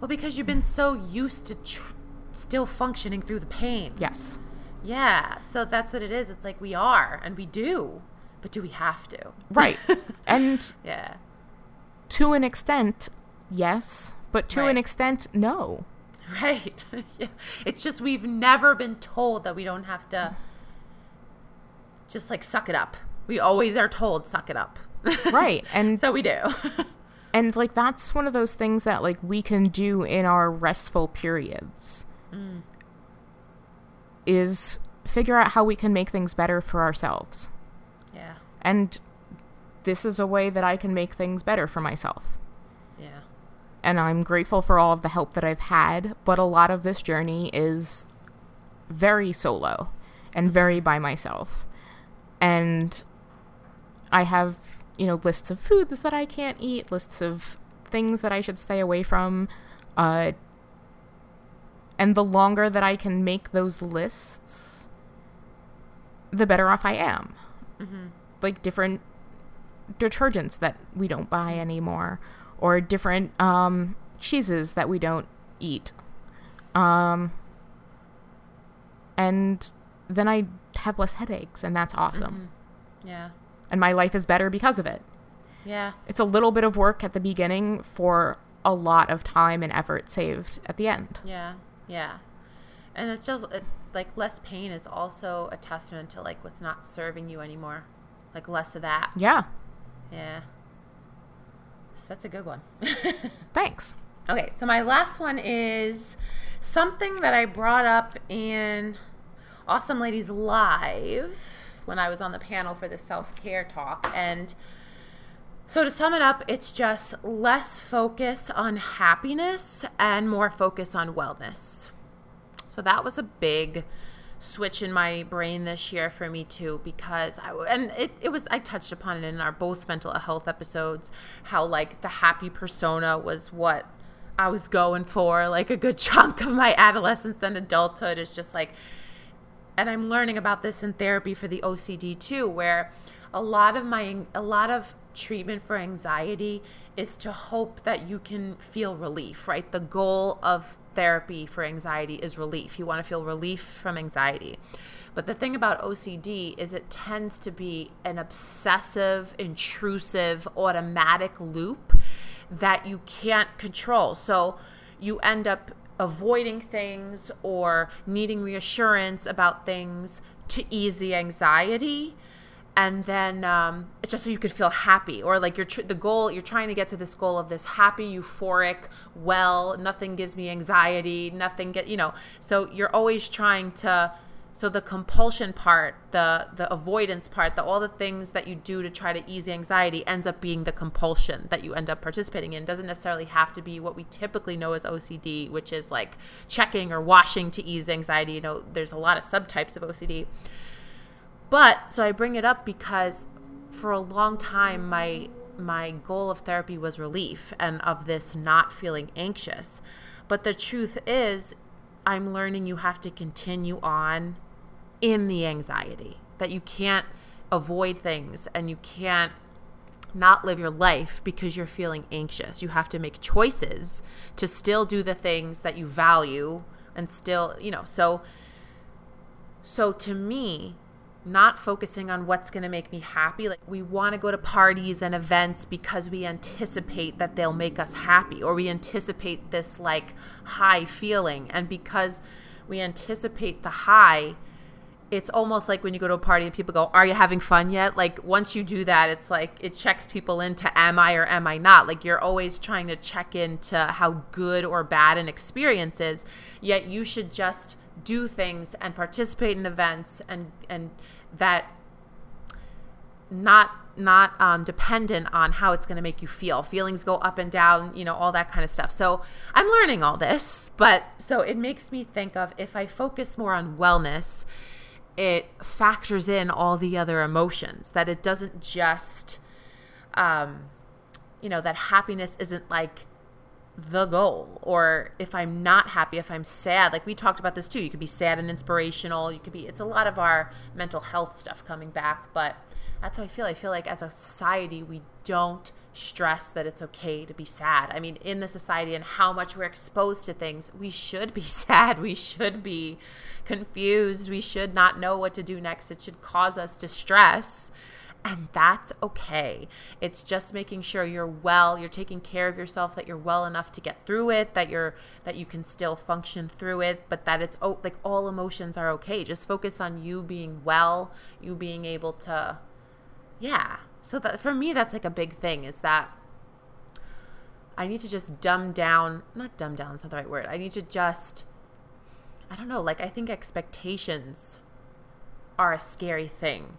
Well, because you've been so used to tr- still functioning through the pain.
yes.
Yeah. So that's what it is. It's like we are and we do, but do we have to?
Right. and
Yeah.
to an extent, yes, but to an extent, no.
Right. yeah. It's just we've never been told that we don't have to just like suck it up. We always are told suck it up.
Right. And
so we do.
and like that's one of those things that like we can do in our restful periods mm. is figure out how we can make things better for ourselves
yeah.
and this is a way that i can make things better for myself. And i'm grateful for all of the help that i've had but a lot of this journey is very solo and very by myself. And i have you know lists of foods that i can't eat lists of things that i should stay away from uh, and the longer that i can make those lists the better off i am. Like different detergents that we don't buy anymore or different um, cheeses that we don't eat. Um, and then I have less headaches, and that's awesome.
Mm-hmm. Yeah.
And my life is better because of it.
Yeah.
It's a little bit of work at the beginning for a lot of time and effort saved at the end.
Yeah. Yeah. And it's just it, like less pain is also a testament to like what's not serving you anymore. Like less of that.
Yeah.
Yeah. So that's a good one.
Thanks.
Okay, so my last one is something that I brought up in Awesome Ladies Live when I was on the panel for the self care talk. And so to sum it up, it's just less focus on happiness and more focus on wellness. So that was a big switch in my brain this year for me too because I and it, it was I touched upon it in our both mental health episodes how like the happy persona was what I was going for like a good chunk of my adolescence and adulthood is just like and I'm learning about this in therapy for the OCD too where a lot of my a lot of treatment for anxiety is to hope that you can feel relief right? The goal of therapy for anxiety is relief. You want to feel relief from anxiety. But the thing about OCD is it tends to be an obsessive, intrusive, automatic loop that you can't control. So you end up avoiding things or needing reassurance about things to ease the anxiety and then um, it's just so you could feel happy or like you're tr- the goal you're trying to get to this goal of this happy euphoric well nothing gives me anxiety nothing get you know. So you're always trying to so the compulsion part the the avoidance part the all the things that you do to try to ease anxiety ends up being the compulsion that you end up participating in. It doesn't necessarily have to be what we typically know as OCD which is like checking or washing to ease anxiety. You know there's a lot of subtypes of OCD but so I bring it up because for a long time my my goal of therapy was relief and of this not feeling anxious. But the truth is I'm learning you have to continue on in the anxiety. That you can't avoid things and you can't not live your life because you're feeling anxious. You have to make choices to still do the things that you value and still, you know, so so to me, not focusing on what's going to make me happy. Like we want to go to parties and events because we anticipate that they'll make us happy or we anticipate this like high feeling. And because we anticipate the high, it's almost like when you go to a party and people go, Are you having fun yet? Like once you do that, it's like it checks people into am I or am I not? Like you're always trying to check into how good or bad an experience is. Yet you should just do things and participate in events and and that not not um, dependent on how it's going to make you feel. Feelings go up and down you know all that kind of stuff. So i'm learning all this but so it makes me think of if i focus more on wellness it factors in all the other emotions that it doesn't just um, you know that happiness isn't like the goal or if i'm not happy if i'm sad like we talked about this too you could be sad and inspirational you could be it's a lot of our mental health stuff coming back but that's how i feel i feel like as a society we don't stress that it's okay to be sad. I mean in the society and how much we're exposed to things we should be sad we should be confused we should not know what to do next it should cause us distress and that's okay. It's just making sure you're well, you're taking care of yourself, that you're well enough to get through it, that you're that you can still function through it, but that it's oh, like all emotions are okay. Just focus on you being well, you being able to yeah. So that for me that's like a big thing is that I need to just dumb down, not dumb down is not the right word. I need to just I don't know, like I think expectations are a scary thing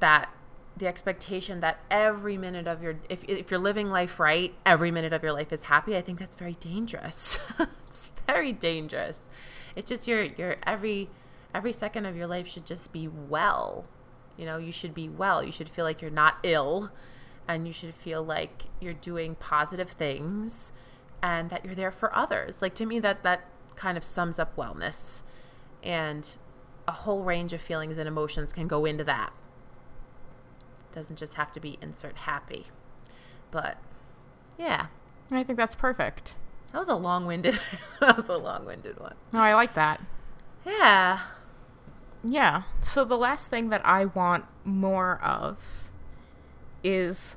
that the expectation that every minute of your if, if you're living life right every minute of your life is happy i think that's very dangerous. It's very dangerous. It's just your your every every second of your life should just be well. You know you should be well. You should feel like you're not ill and you should feel like you're doing positive things and that you're there for others. Like to me that that kind of sums up wellness and a whole range of feelings and emotions can go into that doesn't just have to be insert happy. But yeah.
I think that's perfect.
That was a long-winded. that was a long-winded one.
No, I like that.
Yeah.
Yeah. So the last thing that I want more of is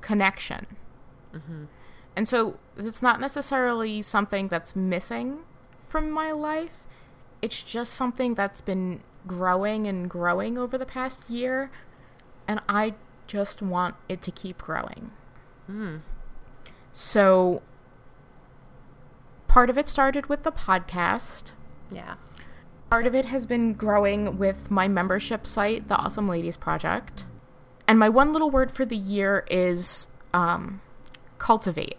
connection. Mm-hmm. And so it's not necessarily something that's missing from my life. It's just something that's been growing and growing over the past year. And I just want it to keep growing. Mm. So part of it started with the podcast.
Yeah.
Part of it has been growing with my membership site, the Awesome Ladies Project. And my one little word for the year is um, cultivate.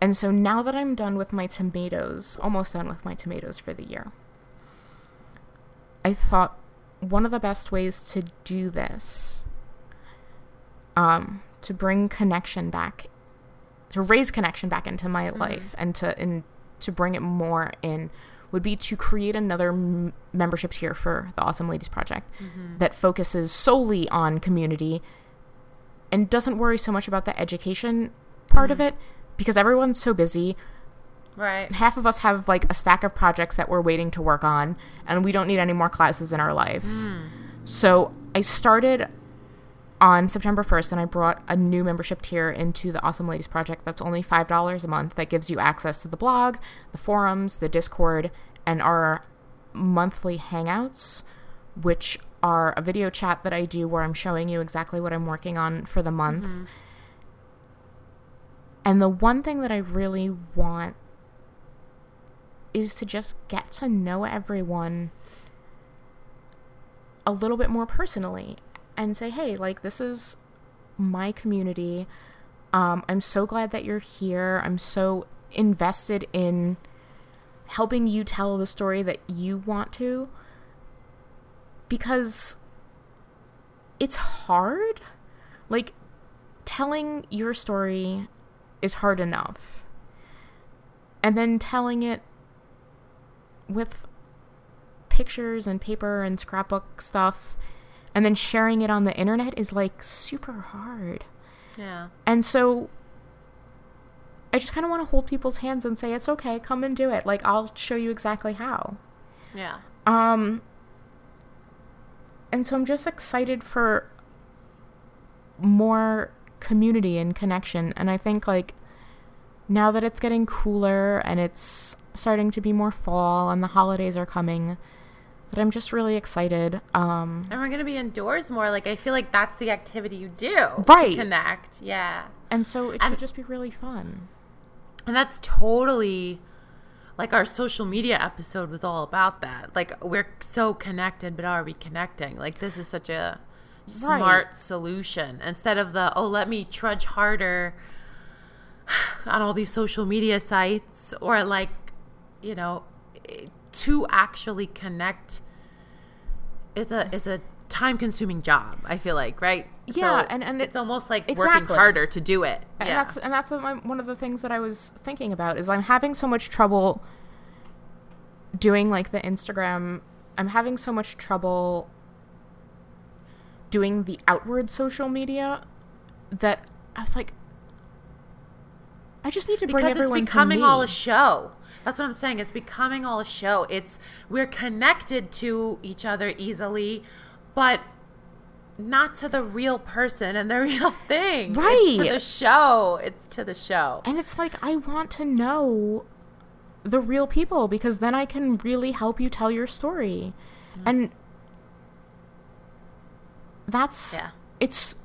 And so now that I'm done with my tomatoes, almost done with my tomatoes for the year, I thought one of the best ways to do this, um, to bring connection back, to raise connection back into my mm-hmm. life, and to and to bring it more in, would be to create another m- membership tier for the Awesome Ladies Project mm-hmm. that focuses solely on community and doesn't worry so much about the education part mm-hmm. of it because everyone's so busy.
Right.
Half of us have like a stack of projects that we're waiting to work on, and we don't need any more classes in our lives. Mm. So I started on September 1st, and I brought a new membership tier into the Awesome Ladies Project that's only $5 a month that gives you access to the blog, the forums, the Discord, and our monthly hangouts, which are a video chat that I do where I'm showing you exactly what I'm working on for the month. Mm-hmm. And the one thing that I really want is to just get to know everyone a little bit more personally and say, hey, like, this is my community. Um, I'm so glad that you're here. I'm so invested in helping you tell the story that you want to because it's hard. Like, telling your story is hard enough. And then telling it with pictures and paper and scrapbook stuff and then sharing it on the internet is like super hard.
Yeah.
And so I just kind of want to hold people's hands and say it's okay, come and do it. Like I'll show you exactly how.
Yeah.
Um and so I'm just excited for more community and connection. And I think like now that it's getting cooler and it's starting to be more fall and the holidays are coming, that I'm just really excited. Um,
and we're gonna be indoors more. Like I feel like that's the activity you do,
right?
connect, yeah.
And so it and, should just be really fun.
And that's totally like our social media episode was all about that. Like we're so connected, but are we connecting? Like this is such a smart right. solution instead of the oh let me trudge harder on all these social media sites or like you know to actually connect is a is a time consuming job i feel like right
yeah so and, and
it's almost like exactly. working harder to do it
and
yeah.
that's and that's one of the things that i was thinking about is i'm having so much trouble doing like the instagram i'm having so much trouble doing the outward social media that I was like, I just need to bring because everyone
it's becoming all a show. That's what I'm saying. It's becoming all a show. It's we're connected to each other easily, but not to the real person and the real thing.
Right.
It's to the show. It's to the show.
And it's like I want to know the real people because then I can really help you tell your story. Mm-hmm. And that's yeah. it's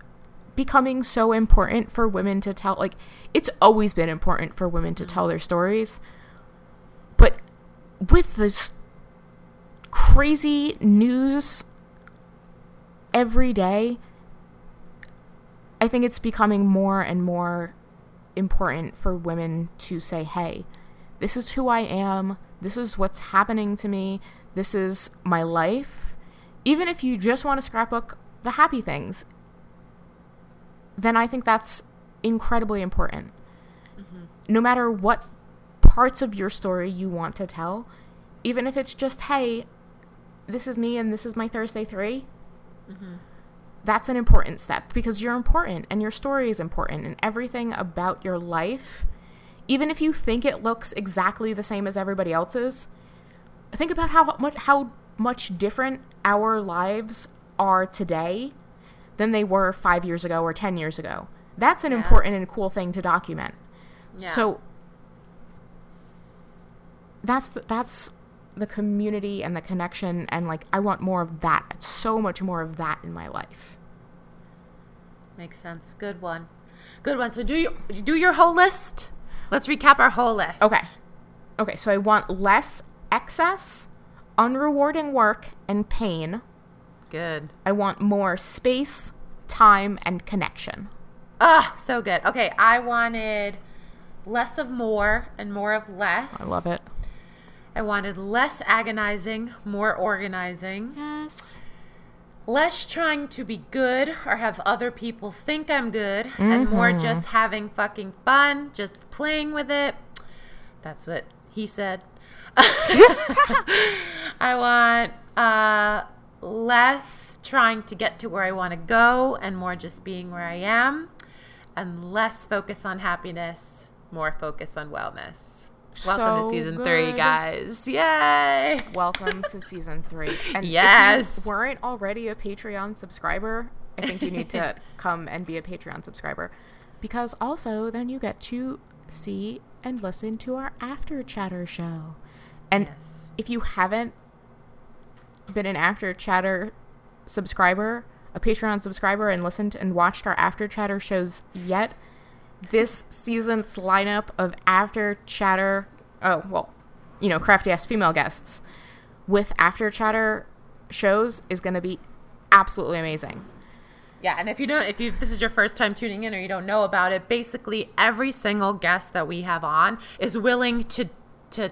becoming so important for women to tell like it's always been important for women to mm-hmm. tell their stories but with this crazy news every day i think it's becoming more and more important for women to say hey this is who i am this is what's happening to me this is my life even if you just want a scrapbook the happy things, then I think that's incredibly important. Mm-hmm. No matter what parts of your story you want to tell, even if it's just, hey, this is me and this is my Thursday 3, mm-hmm. that's an important step because you're important and your story is important and everything about your life, even if you think it looks exactly the same as everybody else's, think about how much how much different our lives are today than they were 5 years ago or 10 years ago. That's an
Yeah.
important and cool thing to document.
Yeah.
So that's the, that's the community and the connection and like I want more of that. So much more of that in my life.
Makes sense. Good one. Good one. So do you do your whole list? Let's recap our whole list.
Okay. Okay, so I want less excess, unrewarding work and pain.
Good.
I want more space, time and connection.
Ah, so good. Okay, I wanted less of more and more of less.
I love it.
I wanted less agonizing, more organizing.
Yes.
Less trying to be good or have other people think I'm good, and more just having fucking fun, just playing with it. That's what he said. I want uh, less trying to get to where I want to go and more just being where I am, and less focus on happiness, more focus on wellness. Welcome
So
to season three, guys. Yay!
Welcome to season three. And
Yes.
if you weren't already a Patreon subscriber, I think you need to come and be a Patreon subscriber. Because also then you get to see and listen to our after chatter show. And
Yes.
if you haven't been an after chatter subscriber, a Patreon subscriber, and listened and watched our after chatter shows yet, this season's lineup of after chatter, oh, well, you know, crafty ass female guests with after chatter shows is going to be absolutely amazing.
Yeah, and if you don't, if you this is your first time tuning in or you don't know about it, basically every single guest that we have on is willing to to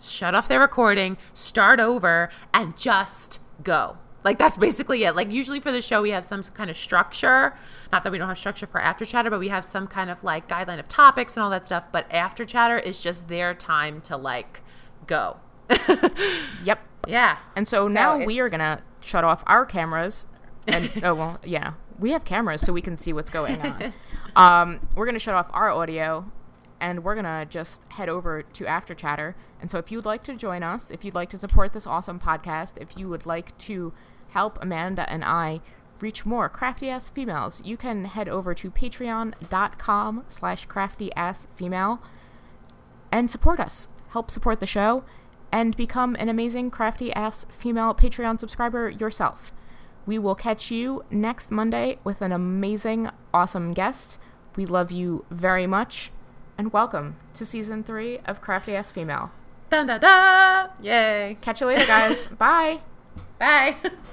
shut off their recording, start over, and just go. Like that's basically it. Like usually for the show we have some kind of structure. Not that we don't have structure for after chatter, but we have some kind of like guideline of topics and all that stuff. But after chatter is just their time to like go.
Yep.
yeah.
And so, now we are going to shut off our cameras. And, oh, well, yeah. We have cameras so we can see what's going on. Um, we're going to shut off our audio and we're going to just head over to After Chatter. And so, if you'd like to join us, if you'd like to support this awesome podcast, if you would like to help Amanda and I reach more crafty ass females, you can head over to patreon.com slash crafty ass female and support us. Help support the show and become an amazing crafty ass female Patreon subscriber yourself. We will catch you next Monday with an amazing, awesome guest. We love you very much and welcome to season three of Crafty Ass Female.
Dun da da! Yay!
Catch you later, guys. Bye.
Bye.